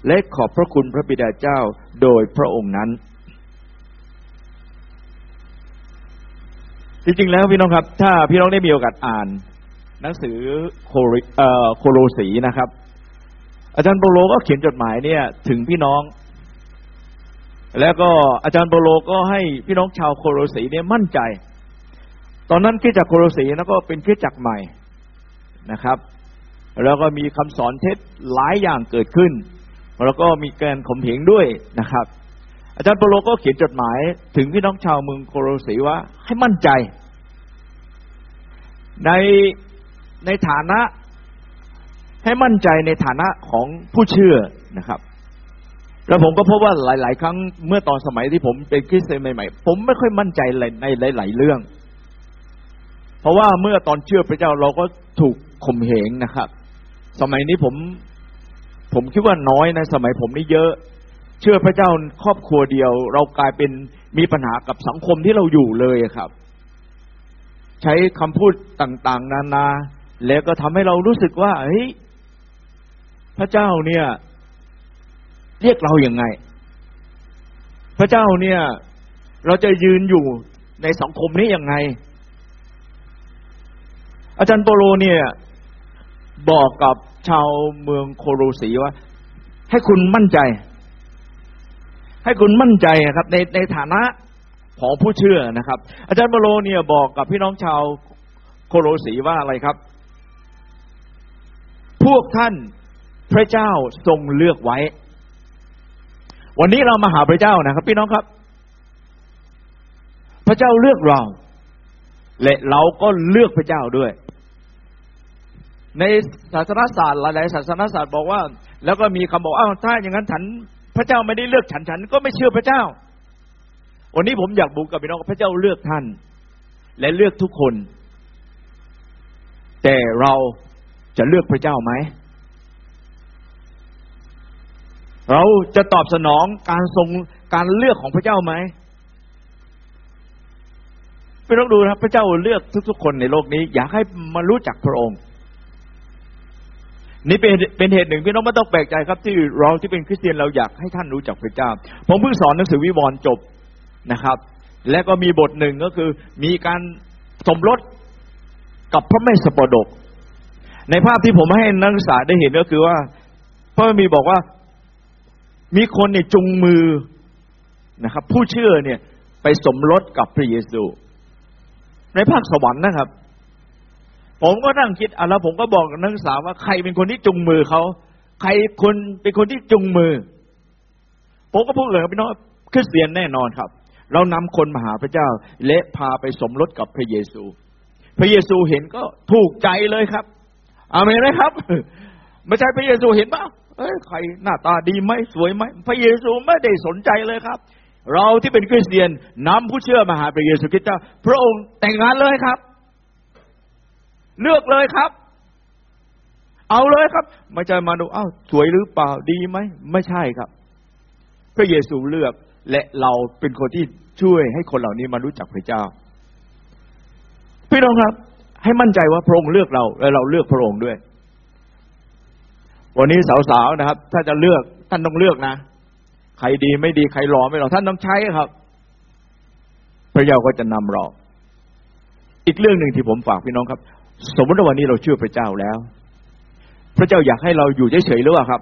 และขอบพระคุณพระบิดาเจ้าโดยพระองค์นั้น จริงๆแล้วพี่น้องครับ ถ้าพี่น้องได้มีโอกาสอ่าน หนังสือโคริเอ่อโคโลสีนะครับ อาจารย์โปโลก็เขียนจดหมายเนี่ย ถึงพี่น้อง แล้วก็อาจารย์โปโลก็ให้พี่น้องชาวโคโลสีเนี่ยมั่นใจตอนนั้นคริสตจักโคโลสีนะก็เป็นคริสตจักใหม่ นะครับ แล้วก็มีคำสอนเท็จหลายอย่างเกิดขึ้น แล้วก็มีการข่มเหงด้วยนะครับ อาจารย์โปโลก็เขียนจดหมายถึงพี่น้องชาวเมืองโคโลสีว่าให้มั่นใจ ในในฐานะให้มั่นใจในฐานะของผู้เชื่อนะครับ แล้วผมก็พบว่าหลาย ๆ ครั้งเมื่อตอนสมัยที่ผมเป็นคริสเตียนใหม่ ๆ ผมไม่ค่อยมั่นใจในหลาย ๆ เรื่อง เพราะว่าเมื่อตอนเชื่อพระเจ้าเราก็ถูก ข่มเหงนะครับ สมัยนี้ผมผมคิดว่าน้อยนะ สมัยผมนี่เยอะ เชื่อพระเจ้าครอบครัวเดียว เรากลายเป็นมีปัญหากับสังคมที่เราอยู่เลยครับ ใช้คำพูดต่าง ๆ นานา แล้วก็ทำให้เรารู้สึกว่าเฮ้ยพระเจ้าเนี่ย เรียกเราอย่างไง พระเจ้าเนี่ย เราจะยืนอยู่ในสังคมนี้ยังไง อาจารย์โปโลเนี่ย บอกกับชาวเมืองโคโรสีว่า ให้คุณมั่นใจ ให้คุณมั่นใจครับ ในในฐานะของผู้เชื่อนะครับ อาจารย์โปโลเนี่ยบอกกับพี่น้องชาวโคโรสีว่าอะไรครับ พวกท่านพระเจ้าทรงเลือกไว้ วันนี้เรามาหาพระเจ้านะครับ พี่น้องครับ พระเจ้าเลือกเราและเราก็เลือกพระเจ้าด้วย ในศาสนศาสตร์หลายๆศาสนศาสตร์บอกว่า แล้วก็มีคำบอกอ้าวถ้าอย่างนั้นฉันพระเจ้าไม่ได้เลือกฉันฉันก็ไม่เชื่อพระเจ้า วันนี้ผมอยากบอกกับพี่น้องพระเจ้าเลือกท่าน และเลือกทุกคน แต่เราจะเลือกพระเจ้าไหมเราจะตอบสนองการทรงการเลือกของพระเจ้าไหมพี่ต้องดูนะครับ พระเจ้าเลือกทุกๆคนในโลกนี้ อยากให้มารู้จักพระองค์ นี่เป็นเป็นเหตุหนึ่งพี่น้องไม่ต้องแปลกใจครับ ที่เราที่เป็นคริสเตียนเราอยากให้ท่านรู้จักพระเจ้า ผมเพิ่งสอนหนังสือวิวรณ์จบนะครับ และก็มีบทหนึ่งก็คือ มีการสมรสกับพระแม่สปดก ในภาพที่ผมให้นักศึกษาได้เห็นก็คือว่า พระมีบอกว่ามีคนเนี่ยจุงมือนะครับ ผู้เชื่อเนี่ยไปสมรสกับพระเยซู ในภาคสวรรค์นะครับ ผมก็นั่งคิดอะแล้วผมก็บอกนักศึกษาว่าใครเป็นคนที่จุงมือเขา ใครคนเป็นคนที่จุงมือ ผมก็พูดเลยครับพี่น้องคริสเตียนแน่นอนครับ เรานำคนมาหาพระเจ้า และพาไปสมรสกับพระเยซู พระเยซูเห็นก็ถูกใจเลยครับอาเมนไหมครับ ไม่ใช่พระเยซูเห็นป่ะเอ้ยใครหน้าตาดีไหมสวยไหมพระเยซูไม่ได้สนใจเลยครับ เราที่เป็นคริสเตียนนำผู้เชื่อมาหาพระเยซูคริสต์เจ้า พระองค์แต่งงานเลยครับ เลือกเลยครับ เอาเลยครับ ไม่ใช่มาดูอ้าวสวยหรือเปล่าดีไหมไม่ใช่ครับ พระเยซูเลือกและเราเป็นคนที่ช่วยให้คนเหล่านี้มารู้จักพระเจ้า พี่น้องครับ ให้มั่นใจว่าพระองค์เลือกเรา และเราเลือกพระองค์ด้วย วันนี้สาวๆนะครับ ถ้าจะเลือกท่านต้องเลือกนะ ใครดีไม่ดีใครหล่อไม่หล่อท่านต้องใช้ครับ พระเจ้าก็จะนำเรา อีกเรื่องหนึ่งที่ผมฝากพี่น้องครับ สมมติว่าวันนี้เราเชื่อพระเจ้าแล้ว พระเจ้าอยากให้เราอยู่เฉยๆหรือเปล่าครับ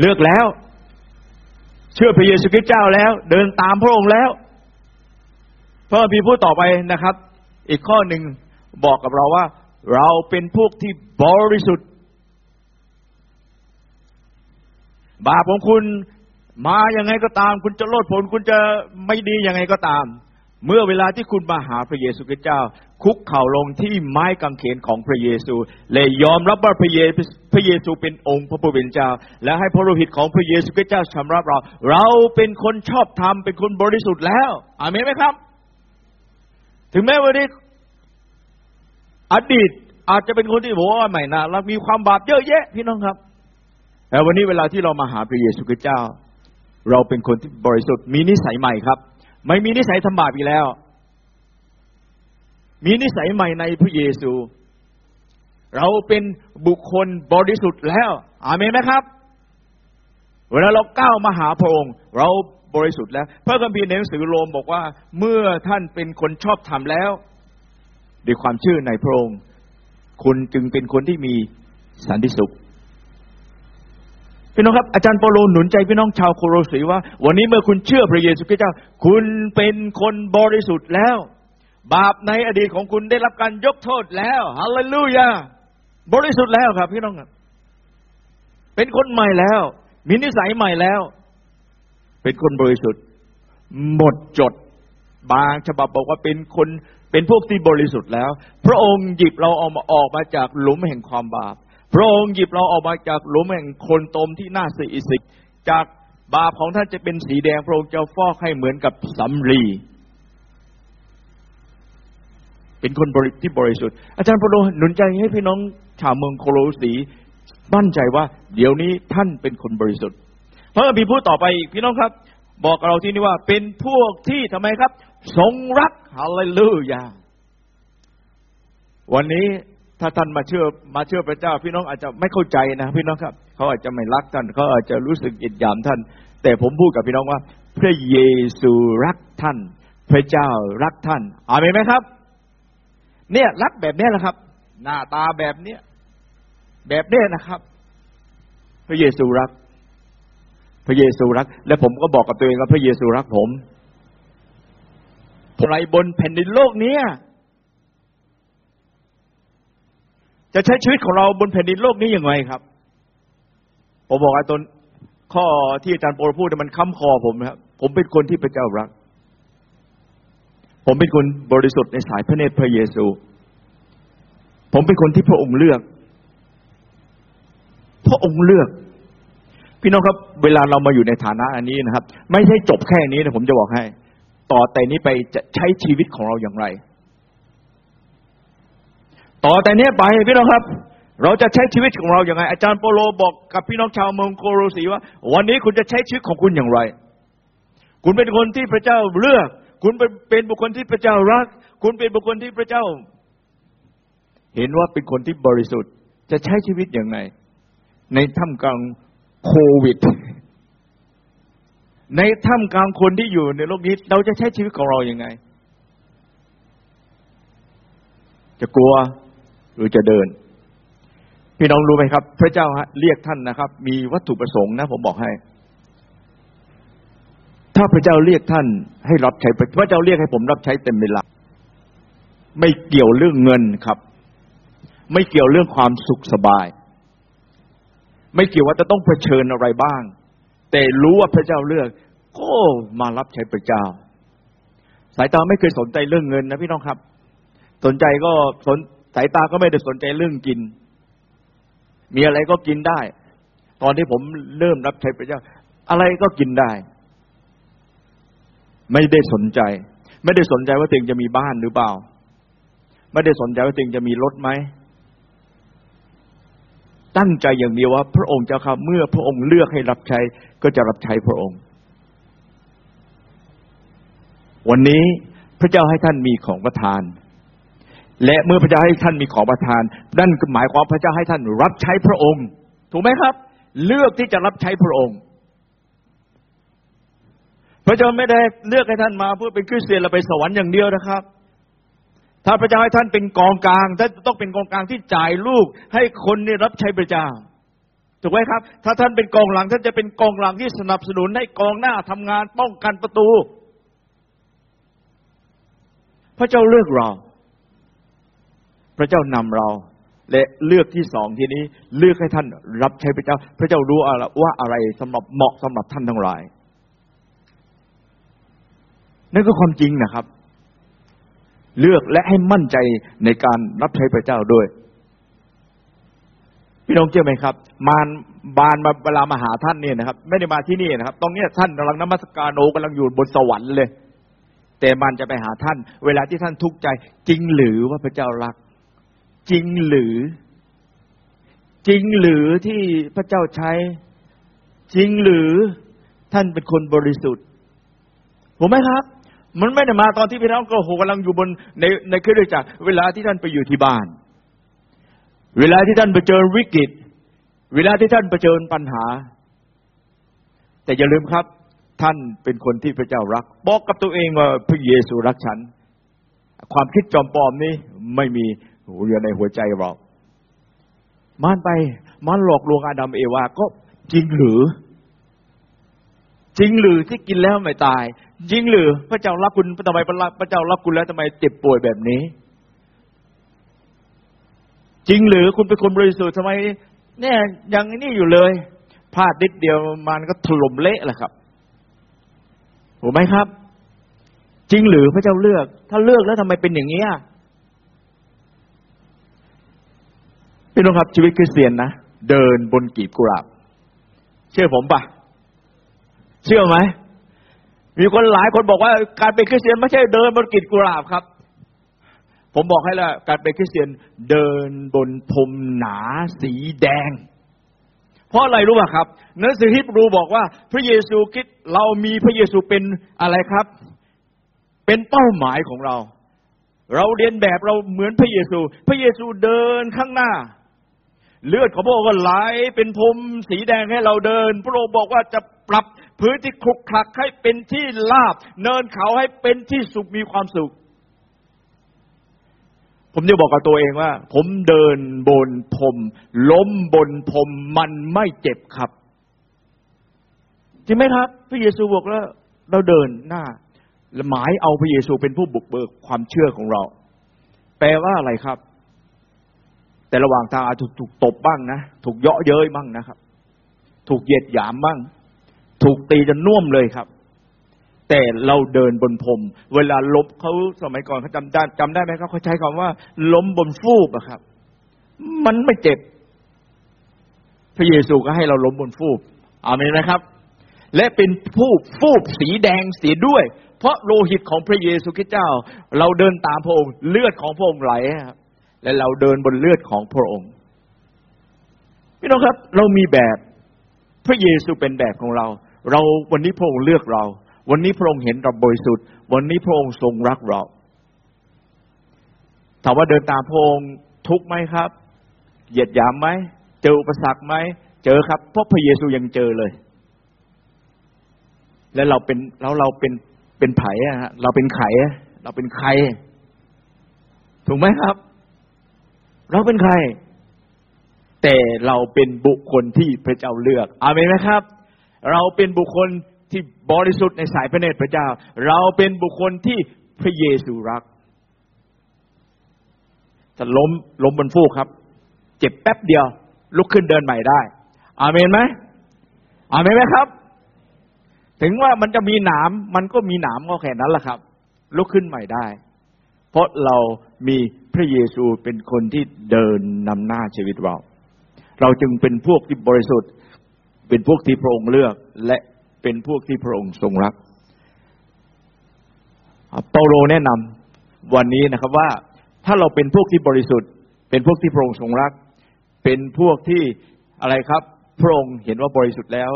เลือกแล้ว เชื่อพระเยซูคริสต์เจ้าแล้ว เดินตามพระองค์แล้วพระพีพูดต่อไปนะครับ อีกข้อหนึ่งบอกกับเราว่า เราเป็นพวกที่บริสุทธิ์ บาปของคุณมาอย่างไงก็ตาม คุณจะโลดผล คุณจะไม่ดียังไงก็ตาม เมื่อเวลาที่คุณมาหาพระเยซูคริสต์เจ้า คุกเข่าลงที่ไม้กางเขนของพระเยซู และยอมรับว่าพระเยพระเยซูเป็นองค์พระผู้เป็นเจ้า และให้พระโลหิตของพระเยซูคริสต์เจ้าชำระเรา เราเป็นคนชอบธรรมเป็นคนบริสุทธิ์แล้วอาเมนไหมครับ ถึงแม้วันนี้อดีตอาจจะเป็นคนที่บอกว่าใหม่นะเรามีความบาปเยอะแยะพี่น้องครับแต่วันนี้เวลาที่เรามาหาพระเยซูคริสต์เจ้า เราเป็นคนที่บริสุทธิ์มีนิสัยใหม่ครับ ไม่มีนิสัยทำบาปอีกแล้ว มีนิสัยใหม่ในพระเยซู เราเป็นบุคคลบริสุทธิ์แล้ว อาเมนไหมครับ เวลาเราก้าวมาหาพระองค์ เราบริสุทธิ์แล้ว พระคัมภีร์ในหนังสือโรมบอกว่า เมื่อท่านเป็นคนชอบธรรมแล้วด้วยความเชื่อในพระองค์คุณจึงเป็นคนที่มีสันติสุข พี่น้องครับอาจารย์เปาโลหนุนใจพี่น้องชาวโคโรสีว่า วันนี้เมื่อคุณเชื่อพระเยซูคริสต์เจ้า คุณเป็นคนบริสุทธิ์แล้ว บาปในอดีตของคุณได้รับการยกโทษแล้วฮาเลลูยาบริสุทธิ์แล้วครับ พี่น้องครับ เป็นคนใหม่แล้ว มีนิสัยใหม่แล้ว เป็นคนบริสุทธิ์ หมดจด บางฉบับบอกว่าเป็นคนเป็นพวกที่บริสุทธิ์แล้ว พระองค์หยิบเราออกมาออกมาจากหลุมแห่งความบาป พระองค์หยิบเราออกมาจากหลุมแห่งคนตมที่น่าสีสิก จากบาปของท่านจะเป็นสีแดงพระองค์จะฟอกให้เหมือนกับสำลีเป็นคนบริที่บริสุทธิ์ อาจารย์เปาโลหนุนใจให้พี่น้องชาวเมืองโคโลสีมั่นใจว่า เดี๋ยวนี้ท่านเป็นคนบริสุทธิ์ พระคัมภีร์พูดต่อไปอีกพี่น้องครับ บอกกับเราที่นี่ว่าเป็นพวกที่ทำไมครับทรงรักฮาเลลูยาวันนี้ ถ้าท่านมาเชื่อมาเชื่อพระเจ้า พี่น้องอาจจะไม่เข้าใจนะพี่น้องครับ เขาอาจจะไม่รักท่านเขาอาจจะรู้สึกอิดยามท่าน แต่ผมพูดกับพี่น้องว่า พระเยซูรักท่าน พระเจ้ารักท่านอาเมนไหมครับ เนี่ยรักแบบนี้แหละครับ หน้าตาแบบเนี้ยแบบเนี้ยนะครับ พระเยซูรัก พระเยซูรัก และผมก็บอกกับตัวเองว่าพระเยซูรักผมผมไรบนแผ่นดินโลกนี้ จะใช้ชีวิตของเราบนแผ่นดินโลกนี้อย่างไรครับ ผมบอกไอ้ตนข้อที่อาจารย์โปรพูดมันค้ำคอผมนะครับผมเป็นคนที่พระเจ้ารัก ผมเป็นคนบริสุทธิ์ในสายพระเนตรพระเยซู ผมเป็นคนที่พระองค์เลือก พระองค์เลือก พี่น้องครับ เวลาเรามาอยู่ในฐานะอันนี้นะครับ ไม่ใช่จบแค่นี้นะผมจะบอกให้ ต่อแต่นี้ไปจะใช้ชีวิตของเราอย่างไร ต่อแต่นี้ไปพี่น้องครับ เราจะใช้ชีวิตของเราอย่างไรอาจารย์โปโลบอกกับพี่น้องชาวเมืองโคโรสีว่า วันนี้คุณจะใช้ชีวิตของคุณอย่างไร คุณเป็นคนที่พระเจ้าเลือก คุณเป็นบุคคลที่พระเจ้ารัก คุณเป็นบุคคลที่พระเจ้า เห็นว่าเป็นคนที่บริสุทธิ์ จะใช้ชีวิตอย่างไรในท่ามกลางโควิด ในท่ามกลางคนที่อยู่ในโลกนี้ เราจะใช้ชีวิตของเราอย่างไง จะกลัว หรือจะเดิน พี่น้องรู้ไหมครับ พระเจ้าเรียกท่านนะครับ มีวัตถุประสงค์นะ ผมบอกให้ ถ้าพระเจ้าเรียกท่าน ให้รับใช้พระเจ้าเรียกให้ผมรับใช้เต็มเวลาไม่เกี่ยวเรื่องเงินครับ ไม่เกี่ยวเรื่องความสุขสบาย ไม่เกี่ยวว่าจะต้องเผชิญอะไรบ้าง แต่รู้ว่าพระเจ้าเลือกก็มารับใช้พระเจ้า สายตาไม่เคยสนใจเรื่องเงินนะพี่น้องครับ สนใจก็สน สายตาก็ไม่ได้สนใจเรื่องกิน มีอะไรก็กินได้ ตอนที่ผมเริ่มรับใช้พระเจ้า อะไรก็กินได้ ไม่ได้สนใจ ไม่ได้สนใจว่าตัวเองจะมีบ้านหรือเปล่า ไม่ได้สนใจว่าตัวเองจะมีรถไหม ตั้งใจอย่างเดียวว่า พระองค์เจ้าครับเมื่อพระองค์เลือกให้รับใช้ ก็จะรับใช้พระองค์ วันนี้พระเจ้าให้ท่านมีของประทาน และเมื่อพระเจ้าให้ท่านมีของประทาน นั่นหมายความพระเจ้าให้ท่านรับใช้พระองค์ ถูกไหมครับ เลือกที่จะรับใช้พระองค์ พระเจ้าไม่ได้เลือกให้ท่านมาเพื่อเป็นคริสเตียนแล้วไปสวรรค์อย่างเดียวนะครับ ถ้าพระเจ้าให้ท่านเป็นกองกลางท่านต้องเป็นกองกลางที่จ่ายลูก ให้คนนี่รับใช้พระเจ้าถูกไหมครับ ถ้าท่านเป็นกองหลังท่านจะเป็นกองหลังที่สนับสนุนให้กองหน้าทำงานป้องกันประตู พระเจ้าเลือกเรา พระเจ้านำเรา และเลือกที่สองทีนี้เลือกให้ท่านรับใช้พระเจ้า พระเจ้ารู้ว่าอะไรสำหรับเหมาะสำหรับท่านทั้งหลาย นั่นก็ความจริงนะครับ เลือกและให้มั่นใจในการรับใช้พระเจ้าด้วยพี่น้องเชื่อไหมครับ มารบานมาเวลามาหาท่านเนี่ยนะครับ ไม่ได้มาที่นี่นะครับตรงนี้ท่านกำลังนมัสการโอกำลังอยู่บนสวรรค์เลย แต่มันจะไปหาท่าน เวลาที่ท่านทุกข์ใจจริงหรือว่าพระเจ้ารัก จริงหรือ จริงหรือที่พระเจ้าใช้ จริงหรือท่านเป็นคนบริสุทธิ์ผมไหมครับ มันไม่ได้มาตอนที่พี่น้องก็โหกำลังอยู่บนในในเครือจักรเวลาที่ท่านไปอยู่ที่บ้าน เวลาที่ท่านไปเจอวิกฤต เวลาที่ท่านไปเจอปัญหา แต่อย่าลืมครับ ท่านเป็นคนที่พระเจ้ารัก บอกกับตัวเองว่าพระเยซูรักฉัน ความคิดจอมปลอมนี้ไม่มี อยู่ในหัวใจเรามันไปมันหลอกลวงอาดัมเอวาก็จริงหรือ จริงหรือที่กินแล้วไม่ตาย จริงหรือ พระเจ้ารักคุณทำไมพระเจ้ารักคุณแล้วทำไมเจ็บป่วยแบบนี้ จริงหรือคุณเป็นคนบริสุทธิ์ทำไมเนี่ยยังนี่อยู่เลยพลาดนิดเดียวมันก็ถล่มเละแหละครับถูกไหมครับ จริงหรือพระเจ้าเลือก ถ้าเลือกแล้วทำไมเป็นอย่างนี้ พี่น้องครับชีวิตคริสเตียนนะเดินบนกีบกุหลาบ เชื่อผมปะเชื่อไหมมีคนหลายคนบอกว่าการเป็นคริสเตียนไม่ใช่เดินบนกีบกุหลาบครับ ผมบอกให้แล้วการเป็นคริสเตียนเดินบนพรมหนาสีแดง เพราะอะไรรู้ป่ะครับหนังสือฮิบรูบอกว่า พระเยซูคริสต์เรามีพระเยซูเป็นอะไรครับ เป็นเป้าหมายของเรา เราเรียนแบบเราเหมือนพระเยซู พระเยซูเดินข้างหน้า เลือดของพระองค์ก็ไหลเป็นพรมสีแดงให้เราเดิน พระองค์บอกว่าจะปรับพื้นที่คลุกคลักให้เป็นที่ลาบ เนินเขาให้เป็นที่สุขมีความสุข ผมจะบอกกับตัวเองว่า ผมเดินบนพรมล้มบนพรมมันไม่เจ็บครับจริงไหมครับ พระเยซูบอกแล้วเราเดินหน้าหมายเอาพระเยซูเป็นผู้บุกเบิกความเชื่อของเรา แปลว่าอะไรครับ แต่ระหว่างทางอาจถูกถูกตบบ้างนะถูกเยาะเย้ยบ้างนะครับ ถูกเหยียดหยามบ้าง ถูกตีจนน่วมเลยครับ แต่เราเดินบนพรมเวลาลบเขาสมัยก่อนเขาจำได้จำได้ไหมครับเขาใช้คำว่า ล้มบนฟูบอะครับ มันไม่เจ็บ พระเยซูก็ให้เราล้มบนฟูบอาเมนนะครับ และเป็นฟูบฟูบสีแดงเสียด้วย เพราะโลหิตของพระเยซูคริสต์เจ้า เราเดินตามพระองค์เลือดของพระองค์ไหลครับ และเราเดินบนเลือดของพระองค์พี่น้องครับ เรามีแบบพระเยซูเป็นแบบของเรา เราวันนี้พระองค์เลือกเรา วันนี้พระองค์เห็นเราบริสุทธิ์ วันนี้พระองค์ทรงรักเราถามว่าเดินตามพระองค์ทุกไหมครับ เหยียดหยามไหมเจออุปสรรคไหมเจอครับ เพราะพระเยซูยังเจอเลย และเราเป็นแล้วเราเป็นเป็นไผ่อะเราเป็นไข่เราเป็นใครถูกไหมครับ เราเป็นใคร แต่เราเป็นบุคคลที่พระเจ้าเลือกอาเมนไหมครับ เราเป็นบุคคลที่บริสุทธิ์ในสายพระเนตรพระเจ้า เราเป็นบุคคลที่พระเยซูรักจะล้มล้มบนฟูกครับ เจ็บแป๊บเดียว ลุกขึ้นเดินใหม่ได้ อาเมนไหมอาเมนไหมครับ ถึงว่ามันจะมีหนามมันก็มีหนามก็แค่นั้นแหละครับ ลุกขึ้นใหม่ได้ เพราะเรามี ระเยซูเป็นคนที่เดินนำหน้าชีวิตเรา เราจึงเป็นพวกที่บริสุทธิ์ เป็นพวกที่พระองค์เลือก และเป็นพวกที่พระองค์ทรงรัก เปาโลแนะนำวันนี้นะครับว่าถ้าเราเป็นพวกที่บริสุทธิ์ เป็นพวกที่พระองค์ทรงรัก เป็นพวกที่อะไรครับ พระองค์เห็นว่าบริสุทธิ์แล้ว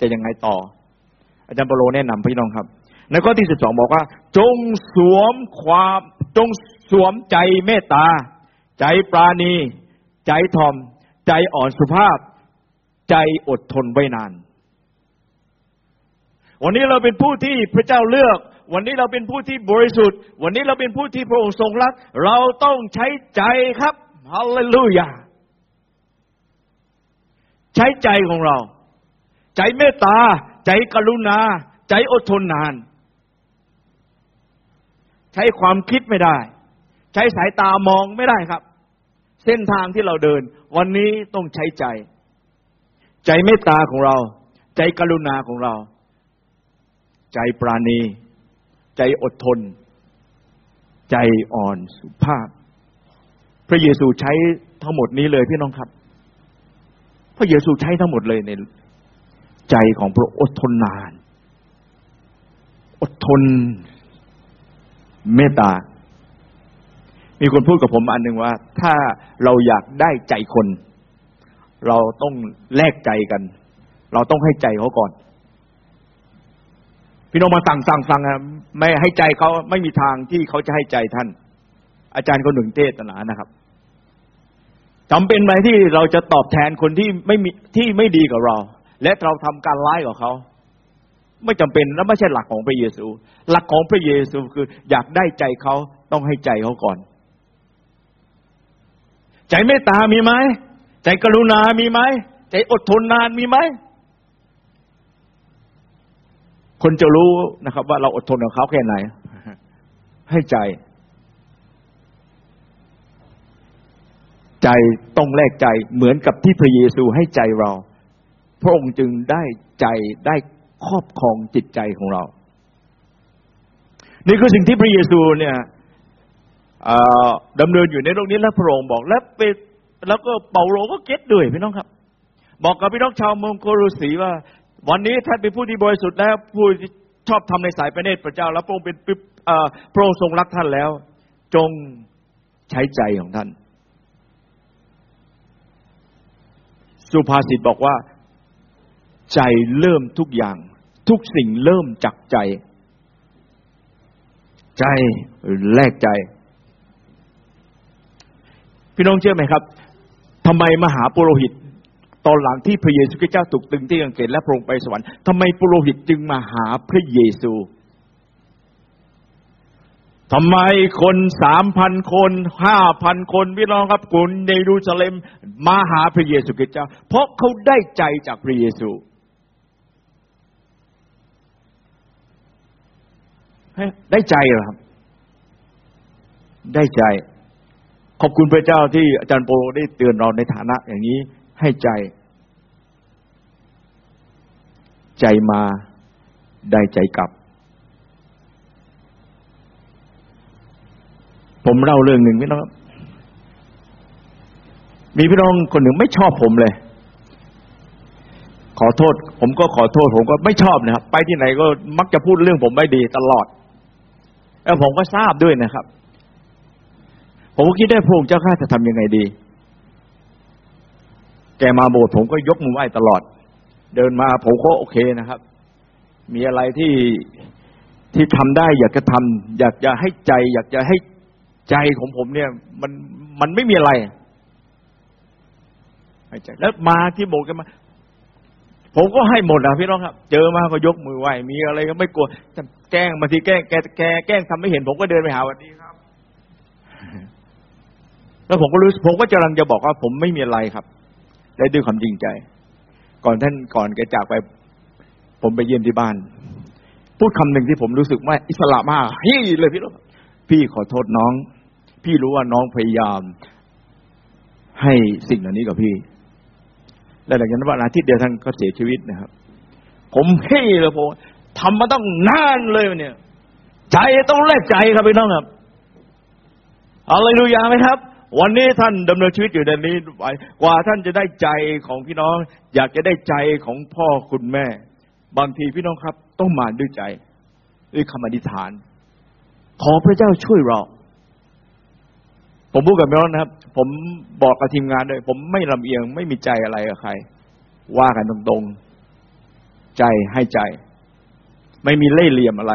จะยังไงต่อ อาจารย์เปาโลแนะนำพี่น้องครับในข้อที่สิบสองบอกว่า จงสวมความจง สวมใจเมตตา ใจปราณี ใจทอม ใจอ่อนสุภาพ ใจอดทนไว้นาน วันนี้เราเป็นผู้ที่พระเจ้าเลือก วันนี้เราเป็นผู้ที่บริสุทธิ์ วันนี้เราเป็นผู้ที่พระองค์ทรงรัก เราต้องใช้ใจครับฮาเลลูยาใช้ใจของเรา ใจเมตตา ใจกรุณา ใจอดทนนาน ใช้ความคิดไม่ได้ ใช้สายตามองไม่ได้ครับ เส้นทางที่เราเดิน วันนี้ต้องใช้ใจ ใจเมตตาของเรา ใจกรุณาของเรา ใจปราณี ใจอดทน ใจอ่อนสุภาพ พระเยซูใช้ทั้งหมดนี้เลยพี่น้องครับ พระเยซูใช้ทั้งหมดเลยในใจของพระอดทนนาน อดทนเมตตา มีคนพูดกับผมอันหนึ่งว่า ถ้าเราอยากได้ใจคน เราต้องแลกใจกัน เราต้องให้ใจเขาก่อน พี่น้องมาสั่งสั่งสั่งอะไม่ให้ใจเขาไม่มีทางที่เขาจะให้ใจท่าน อาจารย์คนหนึ่งเทศนานะครับจำเป็นไหมที่เราจะตอบแทนคนที่ไม่มีที่ไม่ดีกับเรา และเราทำการร้ายกับเขาไม่จำเป็นและไม่ใช่หลักของพระเยซู หลักของพระเยซูคืออยากได้ใจเขาต้องให้ใจเขาก่อน ใจเมตตามีไหมใจกรุณามีไหมใจอดทนนานมีไหมคนจะรู้นะครับ ว่าเราอดทนกับเขาแค่ไหน ให้ใจ ใจต้องแลกใจเหมือนกับที่พระเยซูให้ใจเรา พระองค์จึงได้ใจได้ครอบครองจิตใจของเรา นี่คือสิ่งที่พระเยซูเนี่ย ดำเนินอยู่ในโลกนี้แล้วพระองค์บอกและเปแล้วก็เปาโลก็เก็ตด้วยพี่น้องครับ บอกกับพี่น้องชาวเมืองโครุสีว่า วันนี้ท่านเป็นผู้ที่บริสุทธิ์แล้วผู้ที่ชอบทำในสายพระเนตรพระเจ้า แล้วพระองค์เป็นพระองค์ทรงรักท่านแล้ว จงใช้ใจของท่าน สุภาษิตบอกว่า ใจเริ่มทุกอย่าง ทุกสิ่งเริ่มจากใจ ใจแลกใจ พี่น้องเชื่อไหมครับทำไมมหาปุโรหิต ตอนหลังที่พระเยซูคริสต์เจ้าถูกตึงที่กังเขนและพระองค์ไปสวรรค์ทำไมปุโรหิตจึงมาหาพระเยซูทำไมคนสามพันคนห้าพันคนพี่น้องครับคุณในรูซาเล็มมาหาพระเยซูคริสต์เจ้า เพราะเขาได้ใจจากพระเยซูได้ใจเหรอครับ ได้ใจ ขอบคุณพระเจ้าที่อาจารย์โปโลได้เตือนเราในฐานะอย่างนี้ให้ใจ ใจมาได้ใจกลับ ผมเล่าเรื่องหนึ่งพี่น้องครับมีพี่น้องคนหนึ่งไม่ชอบผมเลย ขอโทษ ผมก็ขอโทษ ผมก็ไม่ชอบนะครับ ไปที่ไหนก็มักจะพูดเรื่องผมไม่ดีตลอดแล้วผมก็ทราบด้วยนะครับ ผมก็คิดได้พระองค์เจ้าข้าจะทำยังไงดี แกมาโบสถ์ผมก็ยกมือไหว้ตลอด เดินมาผมก็โอเคนะครับ มีอะไรที่ที่ทำได้ อยากจะทำอยากจะให้ใจ อยากจะให้ใจของผมเนี่ย มันมันไม่มีอะไรใจแล้วมาที่โบสถ์กันมา ผมก็ให้หมดนะพี่น้องครับ เจอมาก็ยกมือไหว้มีอะไรก็ไม่กลัวแกล้งบางทีแกล้งแกแกแกล้งทำไม่เห็น ผมก็เดินไปหาวันนี้ครับ แล้วผมก็รู้ผมก็กำลังจะบอกว่า ผมไม่มีอะไรครับและด้วยความจริงใจ ก่อนท่านก่อนแกจากไป ผมไปเยี่ยมที่บ้าน พูดคำหนึ่งที่ผมรู้สึกว่าอิสระมากเฮ้ยเลยพี่น้พี่ขอโทษน้อง พี่รู้ว่าน้องพยายาม ให้สิ่งเหล่านี้กับพี่และหลังจากนั้นวันอาทิตย์เดียวท่านก็เสียชีวิตนะครับ ผมเฮ้ยเลยผมทำมาต้องนานเลยเนี่ย ใจต้องแลกใจครับพี่น้องครับอะไรดูยาไหมครับ วันนี้ท่านดำเนินชีวิตอยู่ในนี้ไว้กว่าท่านจะได้ใจของพี่น้อง อยากจะได้ใจของพ่อคุณแม่ บางทีพี่น้องครับ ต้องมาด้วยใจ ด้วยคำอธิษฐาน ขอพระเจ้าช่วยเรา ผมพูดกับพี่น้องนะครับ ผมบอกกับทีมงานด้วยผมไม่ลำเอียงไม่มีใจอะไรกับใคร ว่ากันตรงๆ ใจให้ใจ ไม่มีเล่ห์เหลี่ยมอะไร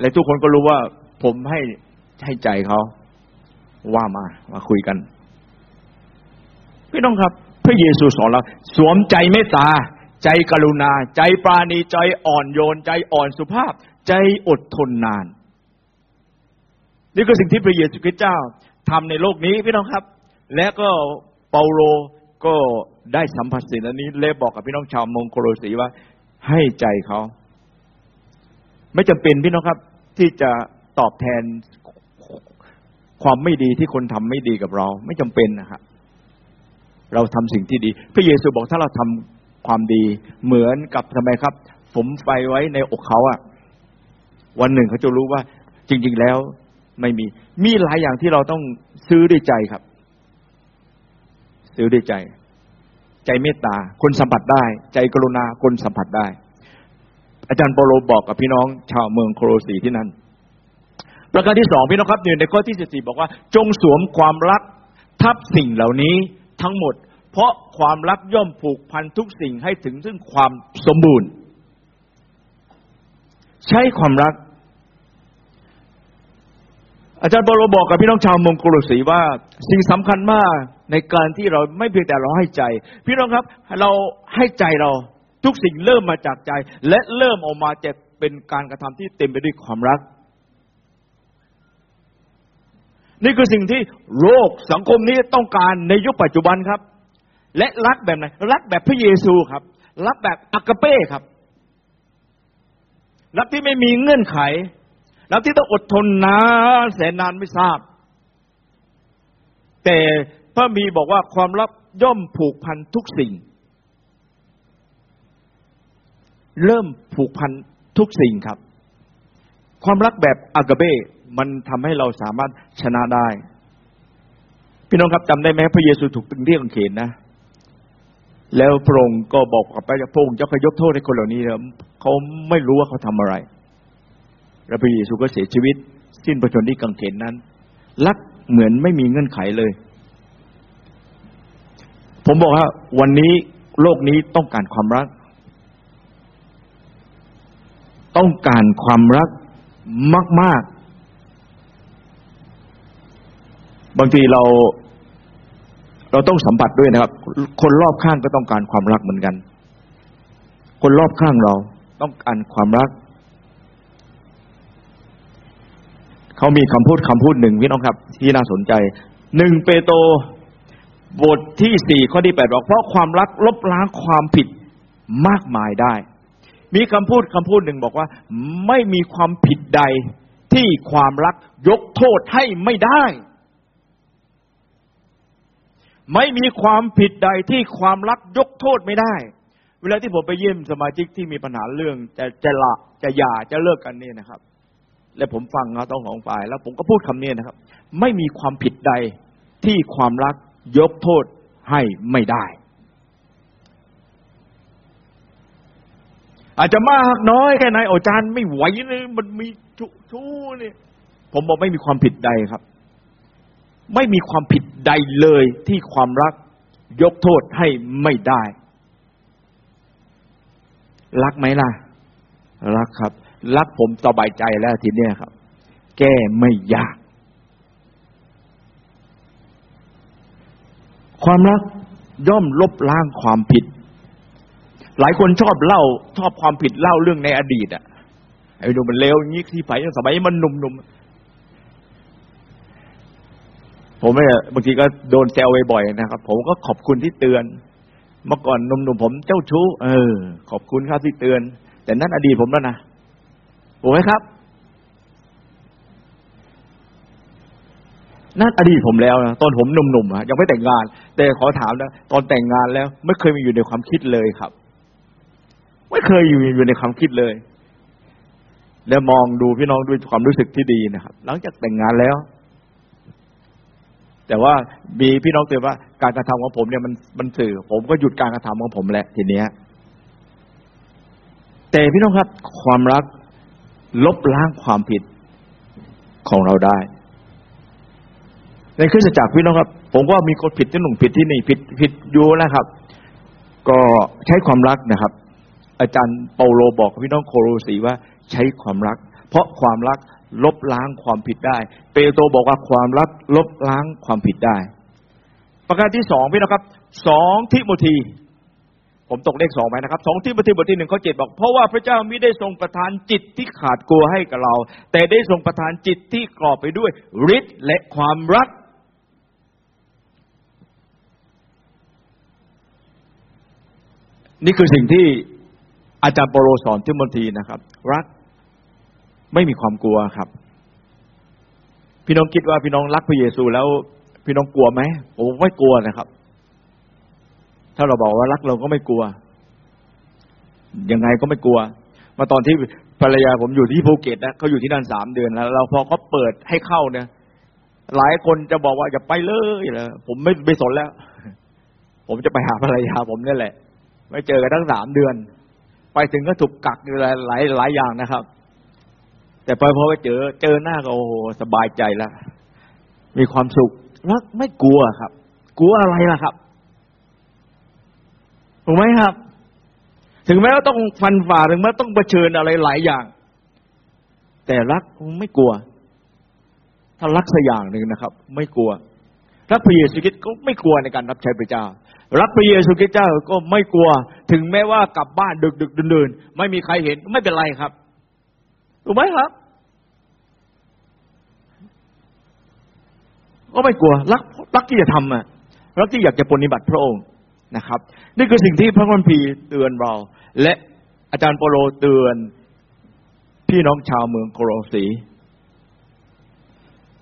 และทุกคนก็รู้ว่า ผมให้ให้ใจเขา ว่ามามาคุยกันพี่น้องครับ พระเยซูสอนเราสวมใจเมตตา ใจกรุณา ใจปราณีใจอ่อนโยน ใจอ่อนสุภาพ ใจอดทนนาน นี่คือสิ่งที่พระเยซูคริสต์เจ้าทำในโลกนี้พี่น้องครับ และก็เปาโลก็ได้สัมผัสสิ่งนี้เลบอกกับพี่น้องชาวมงโคลสีว่า ให้ใจเขา ไม่จำเป็นพี่น้องครับ ที่จะตอบแทน ความไม่ดีที่คนทำไม่ดีกับเรา ไม่จำเป็นนะครับเราทำสิ่งที่ดี พระเยซูบอกถ้าเราทำความดีเหมือนกับทำไมครับผมไฟไว้ในอกเขาอะวันหนึ่งเขาจะรู้ว่า จริง ๆแล้วไม่มี มีหลายอย่างที่เราต้องซื้อด้วยใจครับ ซื้อด้วยใจ ใจเมตตา คนสัมผัสได้ ใจกรุณาคนสัมผัสได้ อาจารย์โปโลบอกกับพี่น้องชาวเมืองโครสีที่นั่น ประการที่สองพี่น้องครับอยู่ในข้อที่สิบสี่บอกว่า จงสวมความรักทับสิ่งเหล่านี้ทั้งหมด เพราะความรักย่อมผูกพันทุกสิ่งให้ถึงซึ่งความสมบูรณ์ ใช้ความรัก อาจารย์โปโลบอกกับพี่น้องชาวเมองโครสีว่า สิ่งสำคัญมากในการที่เราไม่เพียงแต่เราให้ใจ พี่น้องครับ เราให้ใจเราทุกสิ่งเริ่มมาจากใจ และเริ่มออกมาจะเป็นการกระทำที่เต็มไปด้วยความรัก นี่คือสิ่งที่โลกสังคมนี้ต้องการในยุคปัจจุบันครับ และรักแบบไหนรักแบบพระเยซูครับ รักแบบอากาเป้ครับ รักที่ไม่มีเงื่อนไข รักที่ต้องอดทนนานแสนนานไม่ทราบ แต่พระมีบอกว่าความรักย่อมผูกพันทุกสิ่ง เริ่มผูกพันทุกสิ่งครับ ความรักแบบอากาเบ้ มันทำให้เราสามารถชนะได้ พี่น้องครับจำได้ไหมพระเยซูถูกตึงเรียกางเขนนะ แล้วพระองค์ก็บอกกับพระองค์จะยกโทษให้คนเหล่านี้เขาไม่รู้ว่าเขาทำอะไร แล้วพระเยซูก็เสียชีวิต สิ้นพระชนที่กางเขนนั้นรักเหมือนไม่มีเงื่อนไขเลย ผมบอกว่าวันนี้โลกนี้ต้องการความรัก ต้องการความรักมาก ๆ บางทีเราเราต้องสัมผัสด้วยนะครับ คนรอบข้างก็ต้องการความรักเหมือนกัน คนรอบข้างเราต้องการความรัก เขามีคำพูดคำพูดหนึ่งพี่น้องครับ ที่น่าสนใจหนึ่งเปโตรบทที่สี่ข้อที่แปดบอกเพราะความรักลบล้างความผิดมากมายได้ มีคำพูดคำพูดหนึ่งบอกว่า ไม่มีความผิดใดที่ความรักยกโทษให้ไม่ได้ ไม่มีความผิดใดที่ความรักยกโทษไม่ได้ เวลาที่ผมไปเยี่ยมสมาชิกที่มีปัญหาเรื่องจะจะละจะหย่าจะเลิกกันนี่นะครับ และผมฟังเขาต้องของฝ่าย แล้วผมก็พูดคำนี้นะครับ ไม่มีความผิดใดที่ความรักยกโทษให้ไม่ได้ อาจจะมากน้อยแค่ไหนอาจารย์ไม่ไหวเลยมันมีชูชูนี่ผมบอกไม่มีความผิดใดครับ ไม่มีความผิดใดเลยที่ความรักยกโทษให้ไม่ได้ รักไหมล่ะ รักครับ รักผมสบายใจแล้วทีเนี้ยครับ แก้ไม่ยาก ความรักย่อมลบล้างความผิด หลายคนชอบเล่า ชอบความผิดเล่าเรื่องในอดีตอะไอ้หนุ่มมันเลวอย่างนี้ที่ไผ่สมัยมันหนุ่มๆ ผมเนี่ยบางทีก็โดนแซวบ่อยๆนะครับ ผมก็ขอบคุณที่เตือน เมื่อก่อนหนุ่มๆผมเจ้าชู้ เออ ขอบคุณครับที่เตือน แต่นั่นอดีตผมแล้วนะถูกไหมครับนั่นอดีตผมแล้วนะตอนผมหนุ่มๆอะยังไม่แต่งงาน แต่ขอถามนะตอนแต่งงานแล้ว ไม่เคยมีอยู่ในความคิดเลยครับ ไม่เคยอยู่อยู่ในความคิดเลย แล้วมองดูพี่น้องด้วยความรู้สึกที่ดีนะครับ หลังจากแต่งงานแล้ว แต่ว่ามีพี่น้องเตือนว่าการกระทำของผมเนี่ยมันมันสื่อ ผมก็หยุดการกระทำของผมแหละทีเนี้ยแต่พี่น้องครับความรักลบล้างความผิดของเราได้ ในคริสตจักรพี่น้องครับ ผมว่ามีคนผิดที่หนุ่งผิดที่นี่ผิดผิดอยู่นะครับ ก็ใช้ความรักนะครับ อาจารย์เปาโลบอกพี่น้องโคโรสีว่าใช้ความรัก เพราะความรัก ลบล้างความผิดได้ เปโตรบอกว่าความรักลบล้างความผิดได้ ประการที่สองพี่น้องครับสองทิโมธีผมตกเลขสองไหมนะครับสองทิโมธีบทที่หนึ่งข้อเจ็ดบอก เพราะว่าพระเจ้ามิได้ทรงประทานจิตที่ขาดกลัวให้กับเรา แต่ได้ทรงประทานจิตที่กรอบไปด้วยฤทธิ์และความรัก นี่คือสิ่งที่อาจารย์โปโลสอนทิโมธีนะครับ รัก ไม่มีความกลัวครับ พี่น้องคิดว่าพี่น้องรักพระเยซูแล้ว พี่น้องกลัวไหมผมไม่กลัวนะครับ ถ้าเราบอกว่ารักเราก็ไม่กลัว ยังไงก็ไม่กลัว มาตอนที่ภรรยาผมอยู่ที่ภูเก็ตนะเขาอยู่ที่นั่นสามเดือนแล้ว เราพอเขาเปิดให้เข้าเนี่ย หลายคนจะบอกว่าอย่าไปเลยเลยผมไม่ไม่สนแล้ว ผมจะไปหาภรรยาผมนี่แหละ ไม่เจอกันทั้งสามเดือน ไปถึงก็ถูกกักอยู่หลายหลายอย่างนะครับ แต่พอพอไปเจอ เจอหน้าก็โอ้โหสบายใจแล้ว มีความสุขแล้วไม่กลัวครับ กลัวอะไรล่ะครับถูกไหมครับ ถึงแม้ว่าต้องฟันฝ่าถึงแม้ต้องเผชิญอะไรหลายอย่าง แต่รักไม่กลัว ถ้ารักสักอย่างหนึ่งนะครับ ไม่กลัวรักพระเยซูคริสต์ก็ไม่กลัวในการรับใช้พระเจ้า รักพระเยซูคริสต์เจ้าก็ไม่กลัว ถึงแม้ว่ากลับบ้านดึกดึกเดินๆไม่มีใครเห็นไม่เป็นไรครับ ถูกไหมครับ ก็ไม่กลัว รักรักที่จะทำอะรักที่อยากจะปฏิบัติพระองค์นะครับ นี่คือสิ่งที่พระคัมภีร์เตือนเรา และอาจารย์โปโลเตือน พี่น้องชาวเมืองโคโรสี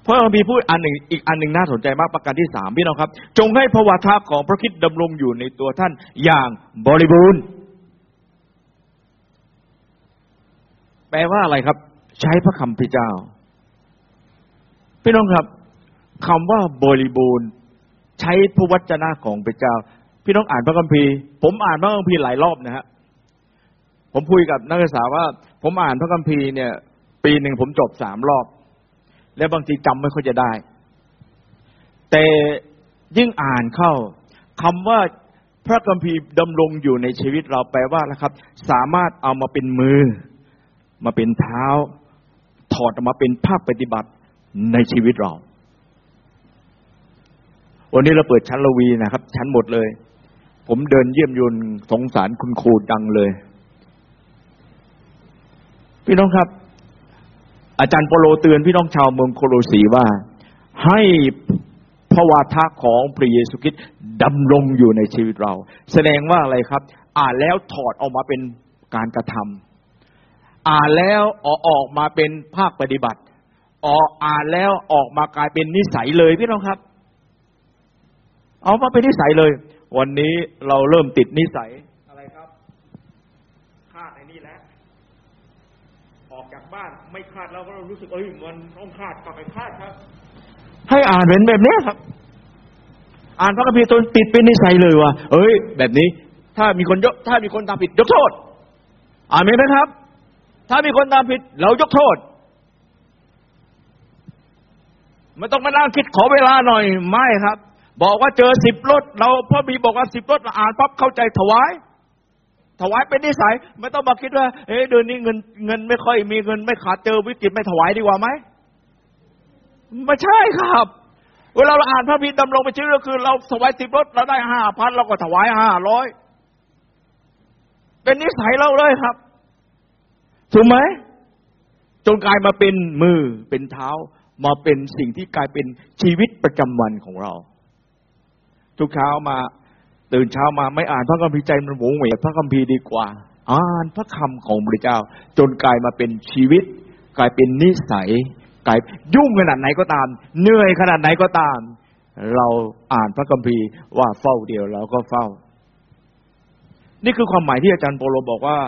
พระคัมภีร์พูดอันหนึ่งอีกอันหนึ่งน่าสนใจมากประการที่สามพี่น้องครับ จงให้พระวาทะของพระคิดดำรงอยู่ในตัวท่านอย่างบริบูรณ์ แปลว่าอะไรครับ ใช้พระคำพระเจ้า พี่น้องครับคำว่าบริบูรณ์ ใช้พระวจนะของพระเจ้า พี่น้องอ่านพระคัมภีร์ ผมอ่านพระคัมภีร์หลายรอบนะฮะผมคุยกับนักศึกษาว่า ผมอ่านพระคัมภีร์เนี่ย ปีหนึ่งผมจบสามรอบ และบางทีจำไม่ค่อยจะได้ แต่ยิ่งอ่านเข้าคำว่าพระคัมภีร์ดำรงอยู่ในชีวิตเราแปลว่านะครับ สามารถเอามาเป็นมือ มาเป็นเท้า ถอดออกมาเป็นภาคปฏิบัติในชีวิตเรา วันนี้เราเปิดชั้นละวีนะครับ ชั้นหมดเลย ผมเดินเยี่ยมยุนสงสารคุณครูดังเลย พี่น้องครับ อาจารย์โปโลเตือนพี่น้องชาวเมืองโคโลสีว่า ให้พระวาทะของพระเยซูคริสต์ดำรงอยู่ในชีวิตเรา แสดงว่าอะไรครับ อ่านแล้วถอดออกมาเป็นการกระทำ อ่านแล้วออกออกมาเป็นภาคปฏิบัติ ออกอ่านแล้วออกมากลายเป็นนิสัยเลยพี่น้องครับ เอามาเป็นนิสัยเลย วันนี้เราเริ่มติดนิสัยอะไรครับคาดในนี่แล้ว ออกจากบ้านไม่คาดแล้วก็รู้สึกเอ้ยมันต้องคาดกลับไปคาดครับ ให้อ่านเป็นแบบนี้ครับ อ่านพระคัมภีร์จนติดเป็นนิสัยเลยว่าเอ้ย แบบนี้ ถ้ามีคนยกถ้ามีคนทำผิดยกโทษอ่านไหมครับ ถ้ามีคนทำผิด เรายกโทษไม่ต้องมานั่งคิดขอเวลาหน่อยไม่ครับ บอกว่าเจอสิบรถ เราพระบีบอกว่าสิบรถอ่านปั๊บเข้าใจถวาย ถวายเป็นนิสัย ไม่ต้องมาคิดว่าเอ๊ะเดือนนี้เงินเงินไม่ค่อยมีเงินไม่ขาดเจอวิกฤตไม่ถวายดีกว่าไหมไม่ใช่ครับ เวลาเราอ่านพระบีดำรงไปชื่อก็คือ เราถวายสิบรถเราได้ห้าพันเราก็ถวายห้าร้อยเป็นนิสัยเราเลยครับ ถูกไหมจนกลายมาเป็นมือเป็นเท้า มาเป็นสิ่งที่กลายเป็นชีวิตประจำวันของเรา ทุกเช้ามาตื่นเช้ามาไม่อ่านพระคัมภีร์ใจมันหวงเหวพระคัมภีร์ดีกว่า อ่านพระคำของพระเจ้า จนกลายมาเป็นชีวิต กลายเป็นนิสัย กลายยุ่งขนาดไหนก็ตาม เหนื่อยขนาดไหนก็ตาม เราอ่านพระคัมภีร์ว่าเฝ้าเดียวเราก็เฝ้า นี่คือความหมายที่อาจารย์โปโลบอกว่า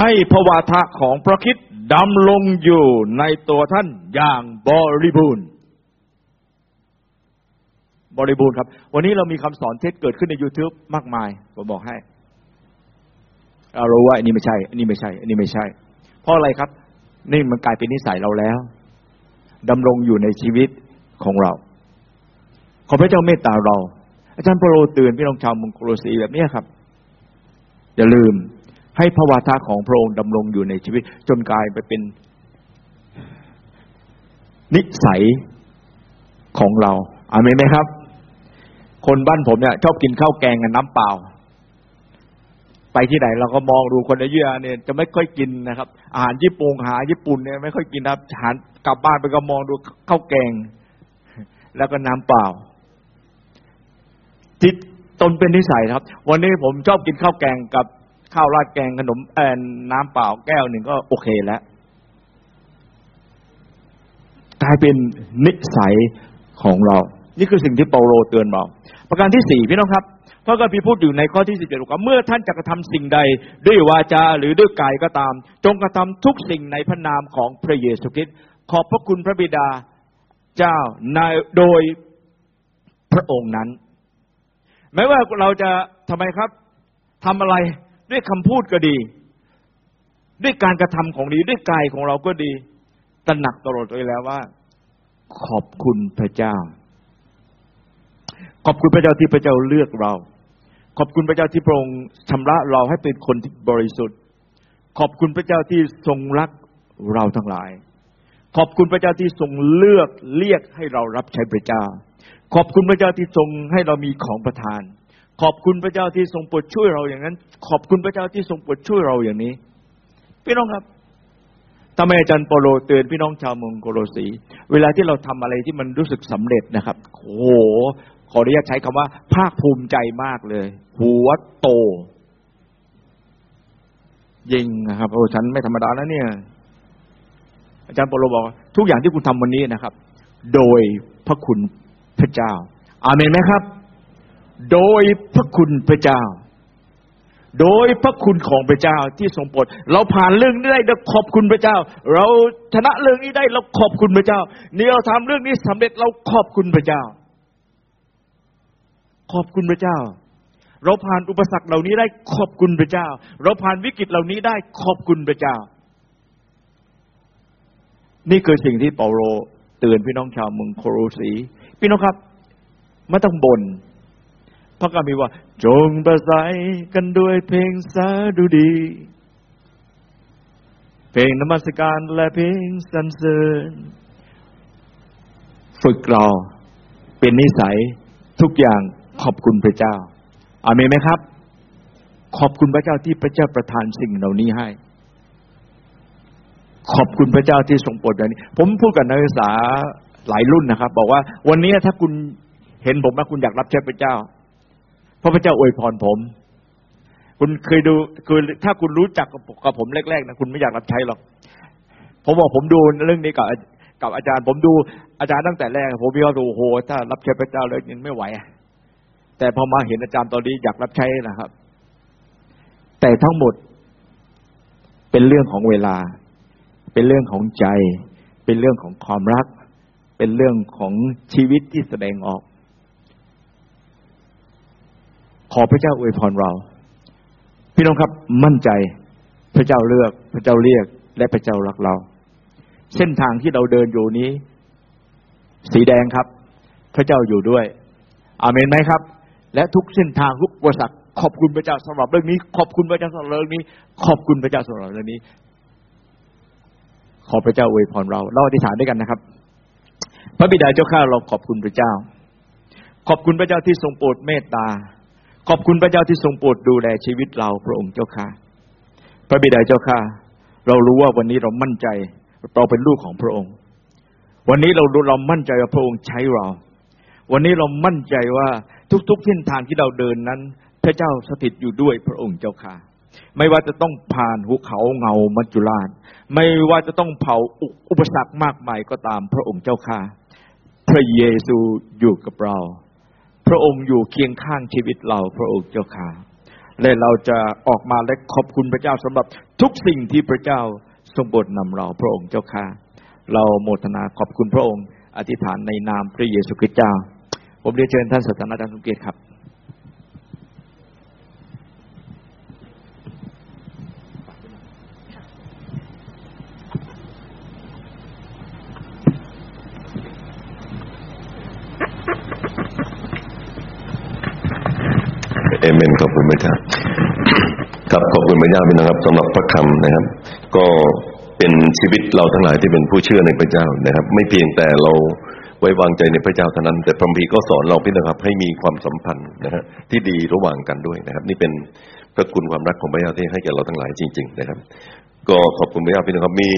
ให้พวาทะของพระคิดดำลงอยู่ในตัวท่านอย่างบริบูรณ์ บริบูรณ์ครับ วันนี้เรามีคำสอนเทศเกิดขึ้นใน YouTube มากมาย ผมบอกให้เรารู้ว่าอันนี้ไม่ใช่ อันนี้ไม่ใช่ อันนี้ไม่ใช่ เพราะอะไรครับ นี่มันกลายเป็นนิสัยเราแล้วดำรงอยู่ในชีวิตของเรา ขอพระเจ้าเมตตาเรา อาจารย์โปโลเตือนพี่น้องชาวมุงโครสีแบบนี้ครับ อย่าลืม ให้พระวาทะของพระองค์ดำรงอยู่ในชีวิต จนกลายไปเป็นนิสัยของเราอามีไหมครับ คนบ้านผมเนี่ยชอบกินข้าวแกงกับน้ำเปล่า ไปที่ไหนเราก็มองดูคนในเยื่อเนี่ยจะไม่ค่อยกินนะครับ อาหารญี่ปุ่นหาญี่ปุ่นเนี่ยไม่ค่อยกินครับอาหารกลับบ้านไปก็มองดูข้าวแกง แล้วก็น้ำเปล่าจิตตนเป็นนิสัยครับ วันนี้ผมชอบกินข้าวแกงกับ ข้าวราดแกงขนมแอนน้ำเปล่าแก้วหนึ่งก็โอเคแล้วกลายเป็นนิสัยของเรา นี่คือสิ่งที่เปาโลเตือนเรา ประการที่สี่พี่น้องครับพระคัมภีร์พูดอยู่ในข้อที่สิบเจ็ดว่าเมื่อท่านจะกระทำสิ่งใด ด้วยวาจาหรือด้วยกายก็ตาม จงกระทำทุกสิ่งในพระนามของพระเยซูคริสต์ขอบพระคุณพระบิดาเจ้าในโดยพระองค์นั้นแม้ว่าเราจะทำไมครับทำอะไร ด้วยคำพูดก็ดี ด้วยการกระทำของดีด้วยกายของเราก็ดีตระหนักตลอดเลยแล้วว่า ขอบคุณพระเจ้า ขอบคุณพระเจ้าที่พระเจ้าเลือกเรา ขอบคุณพระเจ้าที่พระองค์ชำระเราให้เป็นคนที่บริสุทธิ์ ขอบคุณพระเจ้าที่ทรงรักเราทั้งหลาย ขอบคุณพระเจ้าที่ทรงเลือกเรียกให้เรารับใช้พระเจ้า ขอบคุณพระเจ้าที่ทรงให้เรามีของประทาน ขอบคุณพระเจ้าที่ทรงโปรดช่วยเราอย่างนั้น ขอบคุณพระเจ้าที่ทรงโปรดช่วยเราอย่างนี้ พี่น้องครับทำไมอาจารย์โปโลเตือนพี่น้องชาวเมืองโกโลสี เวลาที่เราทำอะไรที่มันรู้สึกสำเร็จนะครับโอ้โหขออนุญาตใช้คำว่า ภาคภูมิใจมากเลย หัวโตยิงนะครับโอ้ฉันไม่ธรรมดาแล้วเนี่ย อาจารย์โปโลบอก ทุกอย่างที่คุณทำวันนี้นะครับ โดยพระคุณพระเจ้า อาเมนไหมครับ โดยพระคุณพระเจ้า โดยพระคุณของพระเจ้าที่ทรงโปรดเราผ่านเรื่องนี้ได้เราขอบคุณพระเจ้า เราชนะเรื่องนี้ได้เราขอบคุณพระเจ้า นี่เราทำเรื่องนี้สำเร็จเราขอบคุณพระเจ้า ขอบคุณพระเจ้า เราผ่านอุปสรรคเหล่านี้ได้ขอบคุณพระเจ้า เราผ่านวิกฤตเหล่านี้ได้ขอบคุณพระเจ้า นี่คือสิ่งที่เปาโลเตือนพี่น้องชาวเมืองโครสี พี่น้องครับไม่ต้องบน่น พระคัมภีร์ว่า จงประสัยกันด้วยเพลงสาดุดี เพลงนมัสการและเพลงสรรเสริญ ฝึกเราเป็นนิสัยทุกอย่างขอบคุณพระเจ้า อาเมนไหมครับ ขอบคุณพระเจ้าที่พระเจ้าประทานสิ่งเหล่านี้ให้ ขอบคุณพระเจ้าที่ทรงโปรดแบบนี้ ผมพูดกับนักศึกษาหลายรุ่นนะครับ บอกว่าวันนี้ถ้าคุณเห็นผมว่าคุณอยากรับใช้พระเจ้า พราะพระเจ้าอวยพรผม คุณเคยดูคือถ้าคุณรู้จักกับผมแรกๆนะคุณไม่อยากรับใช้หรอกผมบอกผมดูเรื่องนี้กับกับอาจารย์ ผมดูอาจารย์ตั้งแต่แรก ผมมีความรู้โอ้โหถ้ารับใช้พระเจ้าแล้วยังไม่ไหวแต่พอมาเห็นอาจารย์ตอนนี้อยากรับใช้นะครับ แต่ทั้งหมดเป็นเรื่องของเวลา เป็นเรื่องของใจ เป็นเรื่องของความรัก เป็นเรื่องของชีวิตที่แสดงออก ข อพระเจ้าอวยพรเรา พี่น้องครับมั่นใจพระเจ้าเลือกพระเจ้าเรียกและพระเจ้ารักเรา เส้นทางที่เราเดินอยู่นี้ สีแดงครับ พระเจ้าอยู่ด้วย อาเมนไหมครับ และทุกเส้นทางทุกอุปสรรคขอบคุณพระเจ้าสำหรับเรื่องนี้ ขอบคุณพระเจ้าสำหรับเรื่องนี้ ขอบคุณพระเจ้าสำหรับเรื่องนี้ ขอพระเจ้าอวยพรเราเราอธิษฐานด้วยกันนะครับ พระบิดาเจ้าข้าเราขอบคุณพระเจ้า ขอบคุณพระเจ้าที่ทรงโปรดเมตตา ขอบคุณพระเจ้าที่ทรงโปรดดูแลชีวิตเราพระองค์เจ้าข้าพระบิดาเจ้าข้าเรารู้ว่าวันนี้เรามั่นใจเราเป็นลูกของพระองค์ วันนี้เราเรามั่นใจว่าพระองค์ใช้เรา วันนี้เรามั่นใจว่าทุกๆเส้นทางที่เราเดินนั้น พระเจ้าสถิตอยู่ด้วยพระองค์เจ้าข้าไม่ว่าจะต้องผ่านหุเขาเงามัจจุราช ไม่ว่าจะต้องเผาอุปสรรคมากมายก็ตามพระองค์เจ้าข้าพระเยซูอยู่กับเรา พระองค์อยู่เคียงข้างชีวิตเราพระองค์เจ้าค่ะและเราจะออกมาและขอบคุณพระเจ้าสำหรับทุกสิ่งที่พระเจ้าทรงบดนำเราพระองค์เจ้าค่ะ เราโมทนาขอบคุณพระองค์ อธิษฐานในนามพระเยซูคริสต์เจ้า ผมเรียนเชิญท่านสถานาจารย์สมเกียรติครับ เอเมนขอบคุณพระเจ้าครับขอบคุณพระเจ้าพี่นะครับสำหรับพระคำนะครับ ก็เป็นชีวิตเราทั้งหลายที่เป็นผู้เชื่อในพระเจ้านะครับ ไม่เพียงแต่เราไว้วางใจในพระเจ้าเท่านั้น แต่พระคัมภีก็สอนเราพี่นะครับ ให้มีความสัมพันธ์นะฮะที่ดีระหว่างกันด้วยนะครับ นี่เป็นพระคุณความรักของพระเจ้าที่ให้แก่เราทั้งหลายจริง ๆ นะครับ ก็ขอบคุณพระเจ้าพี่นะครับมี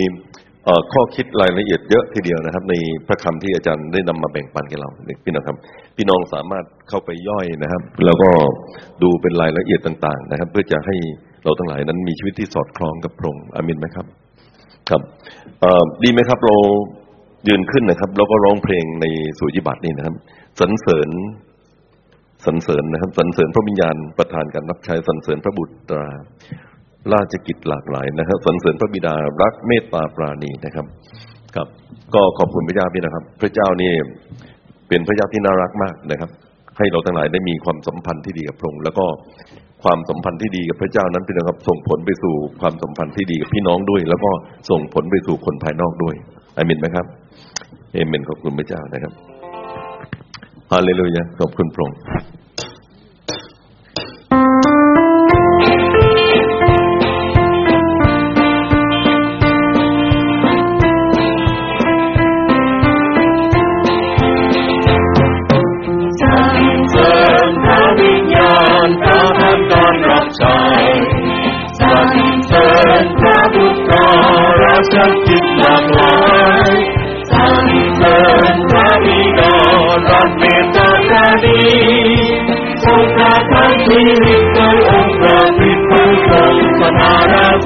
ข้อคิดรายละเอียดเยอะทีเดียวนะครับ ในพระคำที่อาจารย์ได้นำมาแบ่งปันกับเราพี่น้องครับ พี่น้องสามารถเข้าไปย่อยนะครับ แล้วก็ดูเป็นรายละเอียดต่าง ๆ นะครับ เพื่อจะให้เราทั้งหลายนั้นมีชีวิตที่สอดคล้องกับพระองค์อามินไหมครับ ครับดีไหมครับเรายืนขึ้นนะครับ แล้วก็ร้องเพลงในสุจิบัตินี่นะครับสรรเสริญสรรเสริญนะครับสรรเสริญพระวิญญาณประทานการรับใช้สรรเสริญพระบุตราราชกิจหลากหลายนะครับสรรเสริญพระบิดารักเมตตาปราณีนะครับ ครับ ก็ขอบคุณพระเจ้าพี่นะครับ พระเจ้านี่ เป็นพระเจ้าที่น่ารักมากนะครับ ให้เราทั้งหลายได้มีความสัมพันธ์ที่ดีกับพระองค์แล้วก็ความสัมพันธ์ที่ดีกับพระเจ้านั้นเป็นะครับส่งผลไปสู่ความสัมพันธ์ที่ดีกับพี่น้องด้วย แล้วก็ส่งผลไปสู่คนภายนอกด้วยอามินไหมครับเอเมนขอบคุณพระเจ้านะครับฮาเลลูยาขอบคุณพระองค์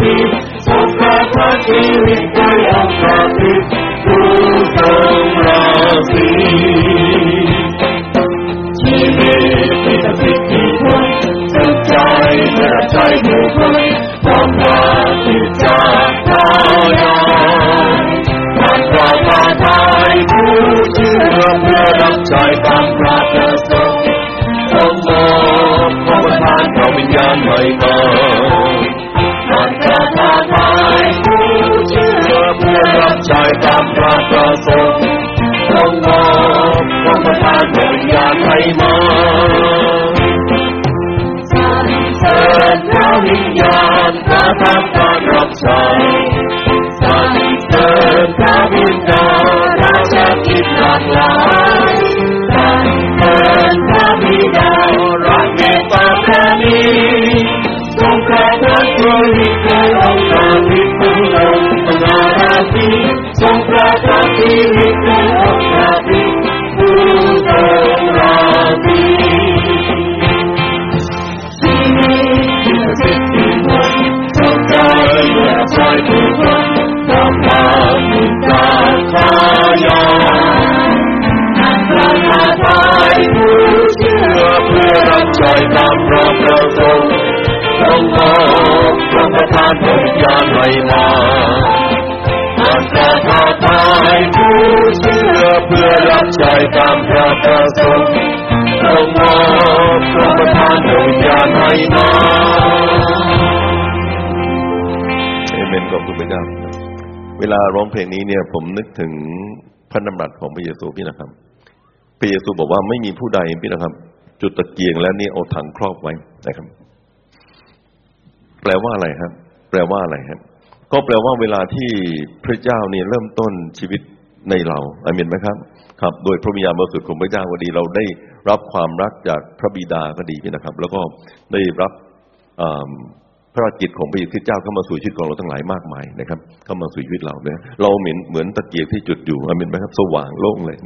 นาราศี วลาร้องเพลงนี้เนี่ย ผมนึกถึงพระดำรัสของพระเยซูพี่นะครับ พระเยซูบอกว่าไม่มีผู้ใดพี่นะครับ จุดตะเกียงแล้วนี่เอาถังครอบไว้นะครับ แปลว่าอะไรครับ แปลว่าอะไรครับ ก็แปลว่าเวลาที่พระเจ้าเนี่ยเริ่มต้นชีวิตในเราอามินไหมครับ ครับ โดยพระวิญญาณบริสุทธิ์ของพระเจ้าก็ดี เราได้รับความรักจากพระบิดาก็ดีพี่นะครับ แล้วก็ได้รับ พระราชกิจของพระเยซูเจ้าเข้ามาสู่ชีวิตของเราทั้งหลายมากมายนะครับ เข้ามาสู่ชีวิตเราเนี่ยเราเหมือนเหมือนตะเกียงที่จุดอยู่อามินไหมครับ สว่างโล่งเลย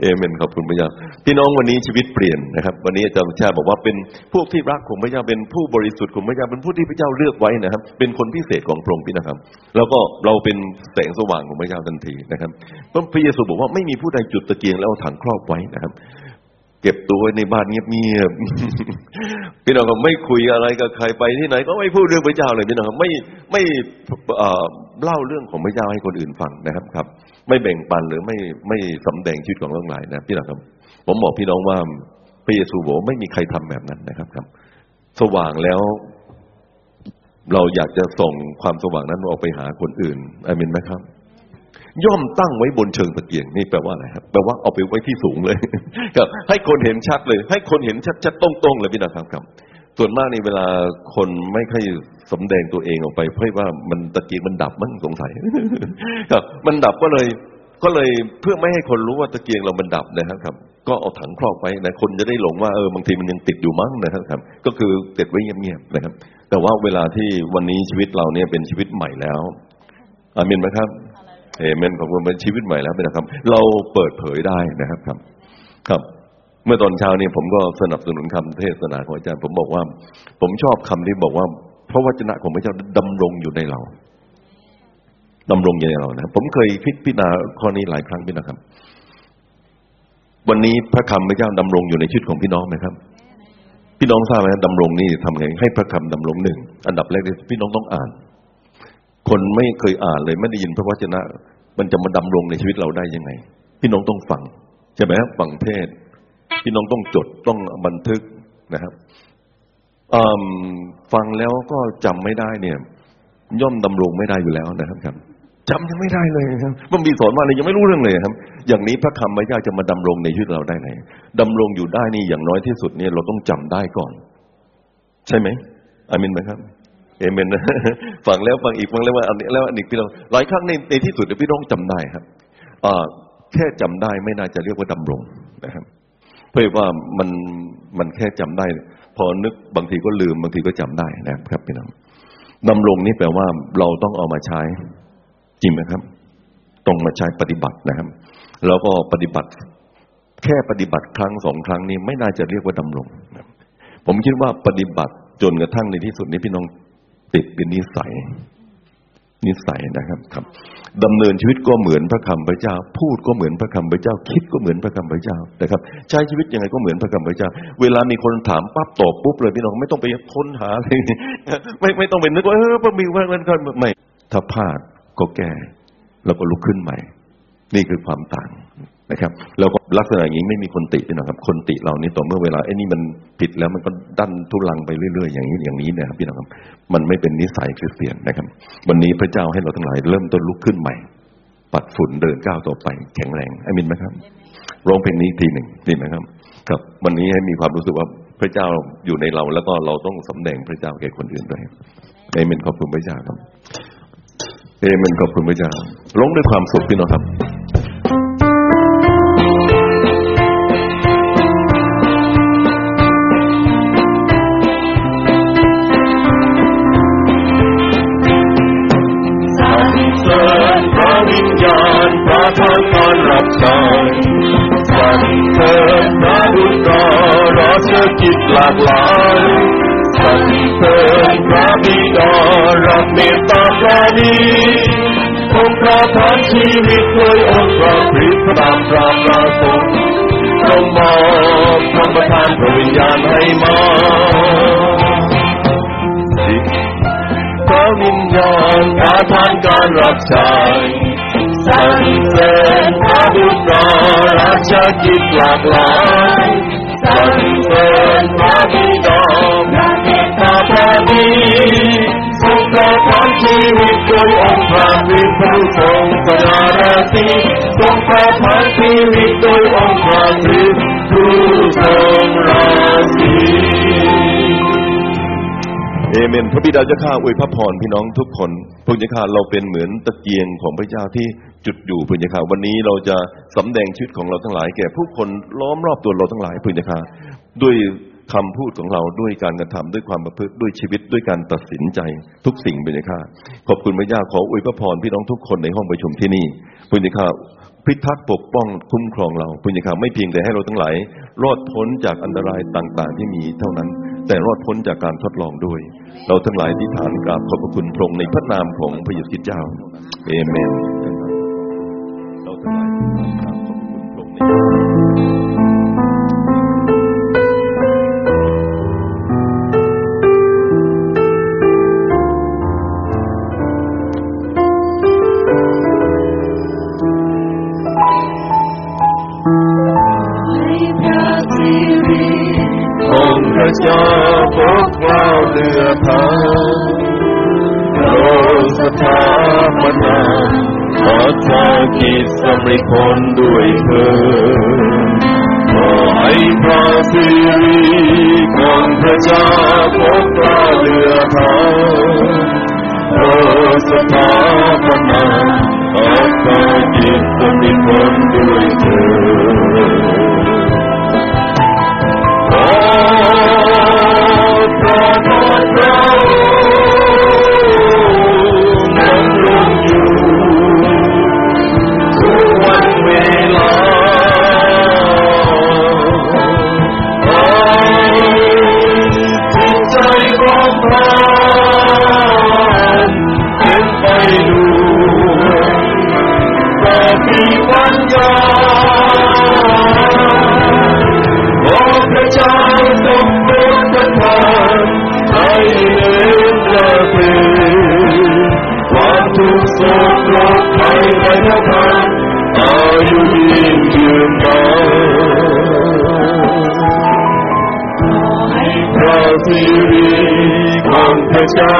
เอเมนขอบคุณพระเจ้าพี่น้องวันนี้ชีวิตเปลี่ยนนะครับ วันนี้อาจารย์ชาบอกว่าเป็นพวกที่รักของพระเจ้าเป็นผู้บริสุทธิ์ของพระเจ้าเป็นผู้ที่พระเจ้าเลือกไว้นะครับ เป็นคนพิเศษของพระองค์พี่นะครับ แล้วก็เราเป็นแสงสว่างของพระเจ้าทันทีนะครับเพราะพระเยซูบอกว่าไม่มีผู้ใดจุดตะเกียงแล้วเอาถังครอบไว้นะครับ เก็บตัวไว้ในบ้านเงียบๆพี่น้องก็ไม่คุยอะไรกับใครไปที่ไหน ก็ไม่พูดเรื่องพระเจ้าเลยพี่น้องครับไม่ไม่เล่าเรื่องของพระเจ้าให้คนอื่นฟังนะครับครับ ไม่แบ่งปันหรือไม่ไม่สำแดงชีวิตของเราทั้งหลายนะพี่น้องครับผมบอกพี่น้องว่าพระเยซูบอกว่าไม่มีใครทำแบบนั้นนะครับครับ สว่างแล้ว เราอยากจะส่งความสว่างนั้นออกไปหาคนอื่นอามินไหมครับ ย่อมตั้งไว้บนเชิงตะเกียงนี่แปลว่าอะไรครับแปลว่าเอาไปไว้ที่สูงเลยครับ ให้คนเห็นชัดเลย ให้คนเห็นชัดๆตรงๆเลยพี่นะครับครับ ส่วนมากนี่เวลาคนไม่ค่อยสำแดงตัวเองออกไป เพราะว่ามันตะเกียงมันดับมันสงสัย ครับ มันดับก็เลยก็เลยเพื่อไม่ให้คนรู้ว่าตะเกียงเรามันดับนะครับครับก็เอาถังครอบไว้นะคนจะได้หลงว่าเออบางทีมันยังติดอยู่มั้งนะครับครับ ก็คือติดไว้เงียบๆนะครับ แต่ว่าเวลาที่วันนี้ชีวิตเราเนี่ยเป็นชีวิตใหม่แล้วอามินไหมครับ เอเมนขอบคุณเป็นชีวิตใหม่แล้วนะครับ เราเปิดเผยได้นะครับครับ ครับ เมื่อตอนเช้านี้ผมก็สนับสนุนคำเทศนาของอาจารย์ ผมบอกว่า ผมชอบคำที่บอกว่า พระวจนะของพระเจ้าดำรงอยู่ในเราดำรงอยู่ในเรานะผมเคยคิดพิจารณาข้อนี้หลายครั้งพี่นะครับ วันนี้พระคำพระเจ้าดำรงอยู่ในชีวิตของพี่น้องไหมครับพี่น้องทราบไหมดำรงนี่ทำไงให้พระคำดำรงหนึ่งอันดับแรกเลยพี่น้องต้องอ่าน คนไม่เคยอ่านเลยไม่ได้ยินพระวจนะ มันจะมาดำรงในชีวิตเราได้ยังไง พี่น้องต้องฟังใช่ไหมฟังเทศ พี่น้องต้องจดต้องบันทึกนะครับฟังแล้วก็จำไม่ได้เนี่ย ย่อมดำรงไม่ได้อยู่แล้วนะครับครับจำยังไม่ได้เลยครับมันมีสอนว่าอะไรยังไม่รู้เรื่องเลยครับ อย่างนี้พระคำพระเจ้าจะมาดำรงในชีวิตเราได้ไหนดำรงอยู่ได้นี่อย่างน้อยที่สุดเนี่ยเราต้องจำได้ก่อน ใช่ไหมอามินไหมครับ เอเมนนะฟังแล้วฟังอีกฟังแล้วว่าอันนี้แล้วอันนี้พี่น้องหลายครั้งในในที่สุดพี่น้องจำได้ครับแค่จำได้ไม่น่าจะเรียกว่าดำรงนะครับ เพราะว่ามันมันแค่จำได้ พอนึกบางทีก็ลืมบางทีก็จำได้นะครับพี่น้องดำรงนี่แปลว่าเราต้องเอามาใช้ จริงไหมครับตรงมาใช้ปฏิบัตินะครับ แล้วก็ปฏิบัติ แค่ปฏิบัติครั้งสองครั้งนี้ไม่น่าจะเรียกว่าดำรงผมคิดว่าปฏิบัติจนกระทั่งในที่สุดนี้พี่น้อง ติดเป็นนิสัย นิสัยนะครับครับดำเนินชีวิตก็เหมือนพระคำพระเจ้า พูดก็เหมือนพระคำพระเจ้า คิดก็เหมือนพระคำพระเจ้านะครับ ใช้ชีวิตยังไงก็เหมือนพระคำพระเจ้า เวลามีคนถามปั๊บตอบปุ๊บเลยพี่น้องไม่ต้องไปค้นหาอะไรไม่ไม่ต้องไปนึกว่าเออพระมีว่านั้นก็ไม่ถ้าพลาดก็แก้แล้วก็ลุกขึ้นใหม่ นี่คือความต่าง นะครับแล้วก็ลักษณะอย่างนี้ไม่มีคนตินะครับ คนติเรานี่ต่อเมื่อเวลาไอ้นี่มันผิดแล้วมันก็ดันทุลังไปเรื่อยๆ อย่างนี้อย่างนี้นะครับพี่น้องครับมันไม่เป็นนิสัยคริสเตียนนะครับ วันนี้พระเจ้าให้เราทั้งหลาย เริ่มต้นลุกขึ้นใหม่ ปัดฝุ่นเดินก้าวต่อไป แข็งแรงอามินไหมครับร้องเพลงนี้ทีหนึ่งดีไหมครับ ครับ วันนี้ให้มีความรู้สึกว่าพระเจ้าอยู่ในเรา แล้วก็เราต้องสำแดงพระเจ้าแก่คนอื่นด้วยเอเมนขอบคุณพระเจ้าครับเอเมนขอบคุณพระเจ้าร้องด้วยความสุขพี่น้องครับ ราชกิจหลากหลายสั่นเทินพระบิดารับเมตตาปราณีองค์พระทานชีวิตโดยองค์พระคริสต์ตามพระประสงค์ทรงมอบธรรมทานพระวิญญาณให้มาพระวิญญาณประทานการรับใช้สรรเสริญพระบุตรราชกิจหลากหลาย เสริญพระบิดาพระเมตตาพระดีทรงประทานชีวิตโดยองค์พระวิญผู้ทรงสนาราศีทรงประทานชีวิตโดยองค์พระวิญผู้ทรงราศีเอเมนพระบิดาเจ้าข้าอวยพระพรพี่น้องทุกคนพระเจ้าข้าเราเป็นเหมือนตะเกียงของพระเจ้าที่จุดอยู่พระเจ้าข้าวันนี้เราจะสำแดงชีวิตของเราทั้งหลาย แก่ผู้คนล้อมรอบตัวเราทั้งหลายพระเจ้าข้า ด้วยคำพูดของเราด้วยการกระทำด้วยความประพฤติด้วยชีวิตด้วยการตัดสินใจทุกสิ่งพระเจ้าข้าขอบคุณพระเจ้าขออวยพระพรพี่น้องทุกคนในห้องประชุมที่นี่พระเจ้าข้าพิทักษ์ปกป้องคุ้มครองเราพุญญาไม่เพียงแต่ให้เราทั้งหลายรอดพ้นจากอันตรายต่างๆ ที่มีเท่านั้น แต่รอดพ้นจากการทดลองด้วย เราทั้งหลายที่ฐานกราบขอบพระคุณพระองค์ในพระนามของพระเยซูคริสต์เจ้าเอเมนเราทั้งหลาย อพระเจ้าปกเกล้าเดือพันโรสถาปนาขอชากิจสำเร็จผลด้วยเธอขอให้พระสิริของพระเจ้าปกเกล้าเดือพันโรสถาปนาขอชากิจสำเร็จผลด้วยเธอ ของพระเจ้า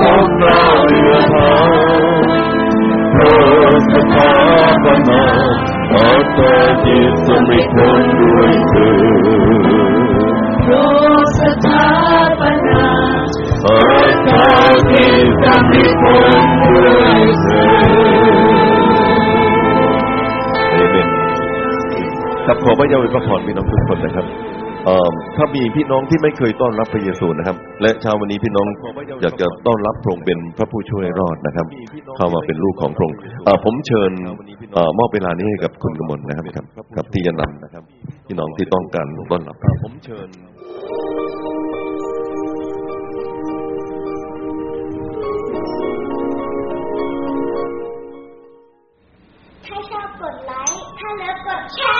พบเราเรือทางโปรดสถาปนาอัตตาจิตสมิทนด้วยเถิดโปรสถาปนาอัตตาจิตสมิทนด้วยเถิดเอเมนครับขอพระเยาว์พระพรพี่น้องทุกคนนะครับถ้ามีพี่น้องที่ไม่เคยต้อนรับพระเยซูนะครับ และเช้าวันนี้พี่น้อง อยากจะต้อนรับพระองค์เป็นพระผู้ช่วยรอดนะครับ เข้ามาเป็นลูกของพระองค์เอ่อผมเชิญเอ่อมอบเวลานี้ให้กับคุณกมลนะครับครับครับที่จะนำนะครับพี่น้องที่ต้องการต้อนรับผมเชิญถ้าชอบกดไลค์ถ้าเลิฟกดแชร์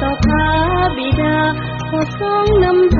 ต่อพระบิดาของนำ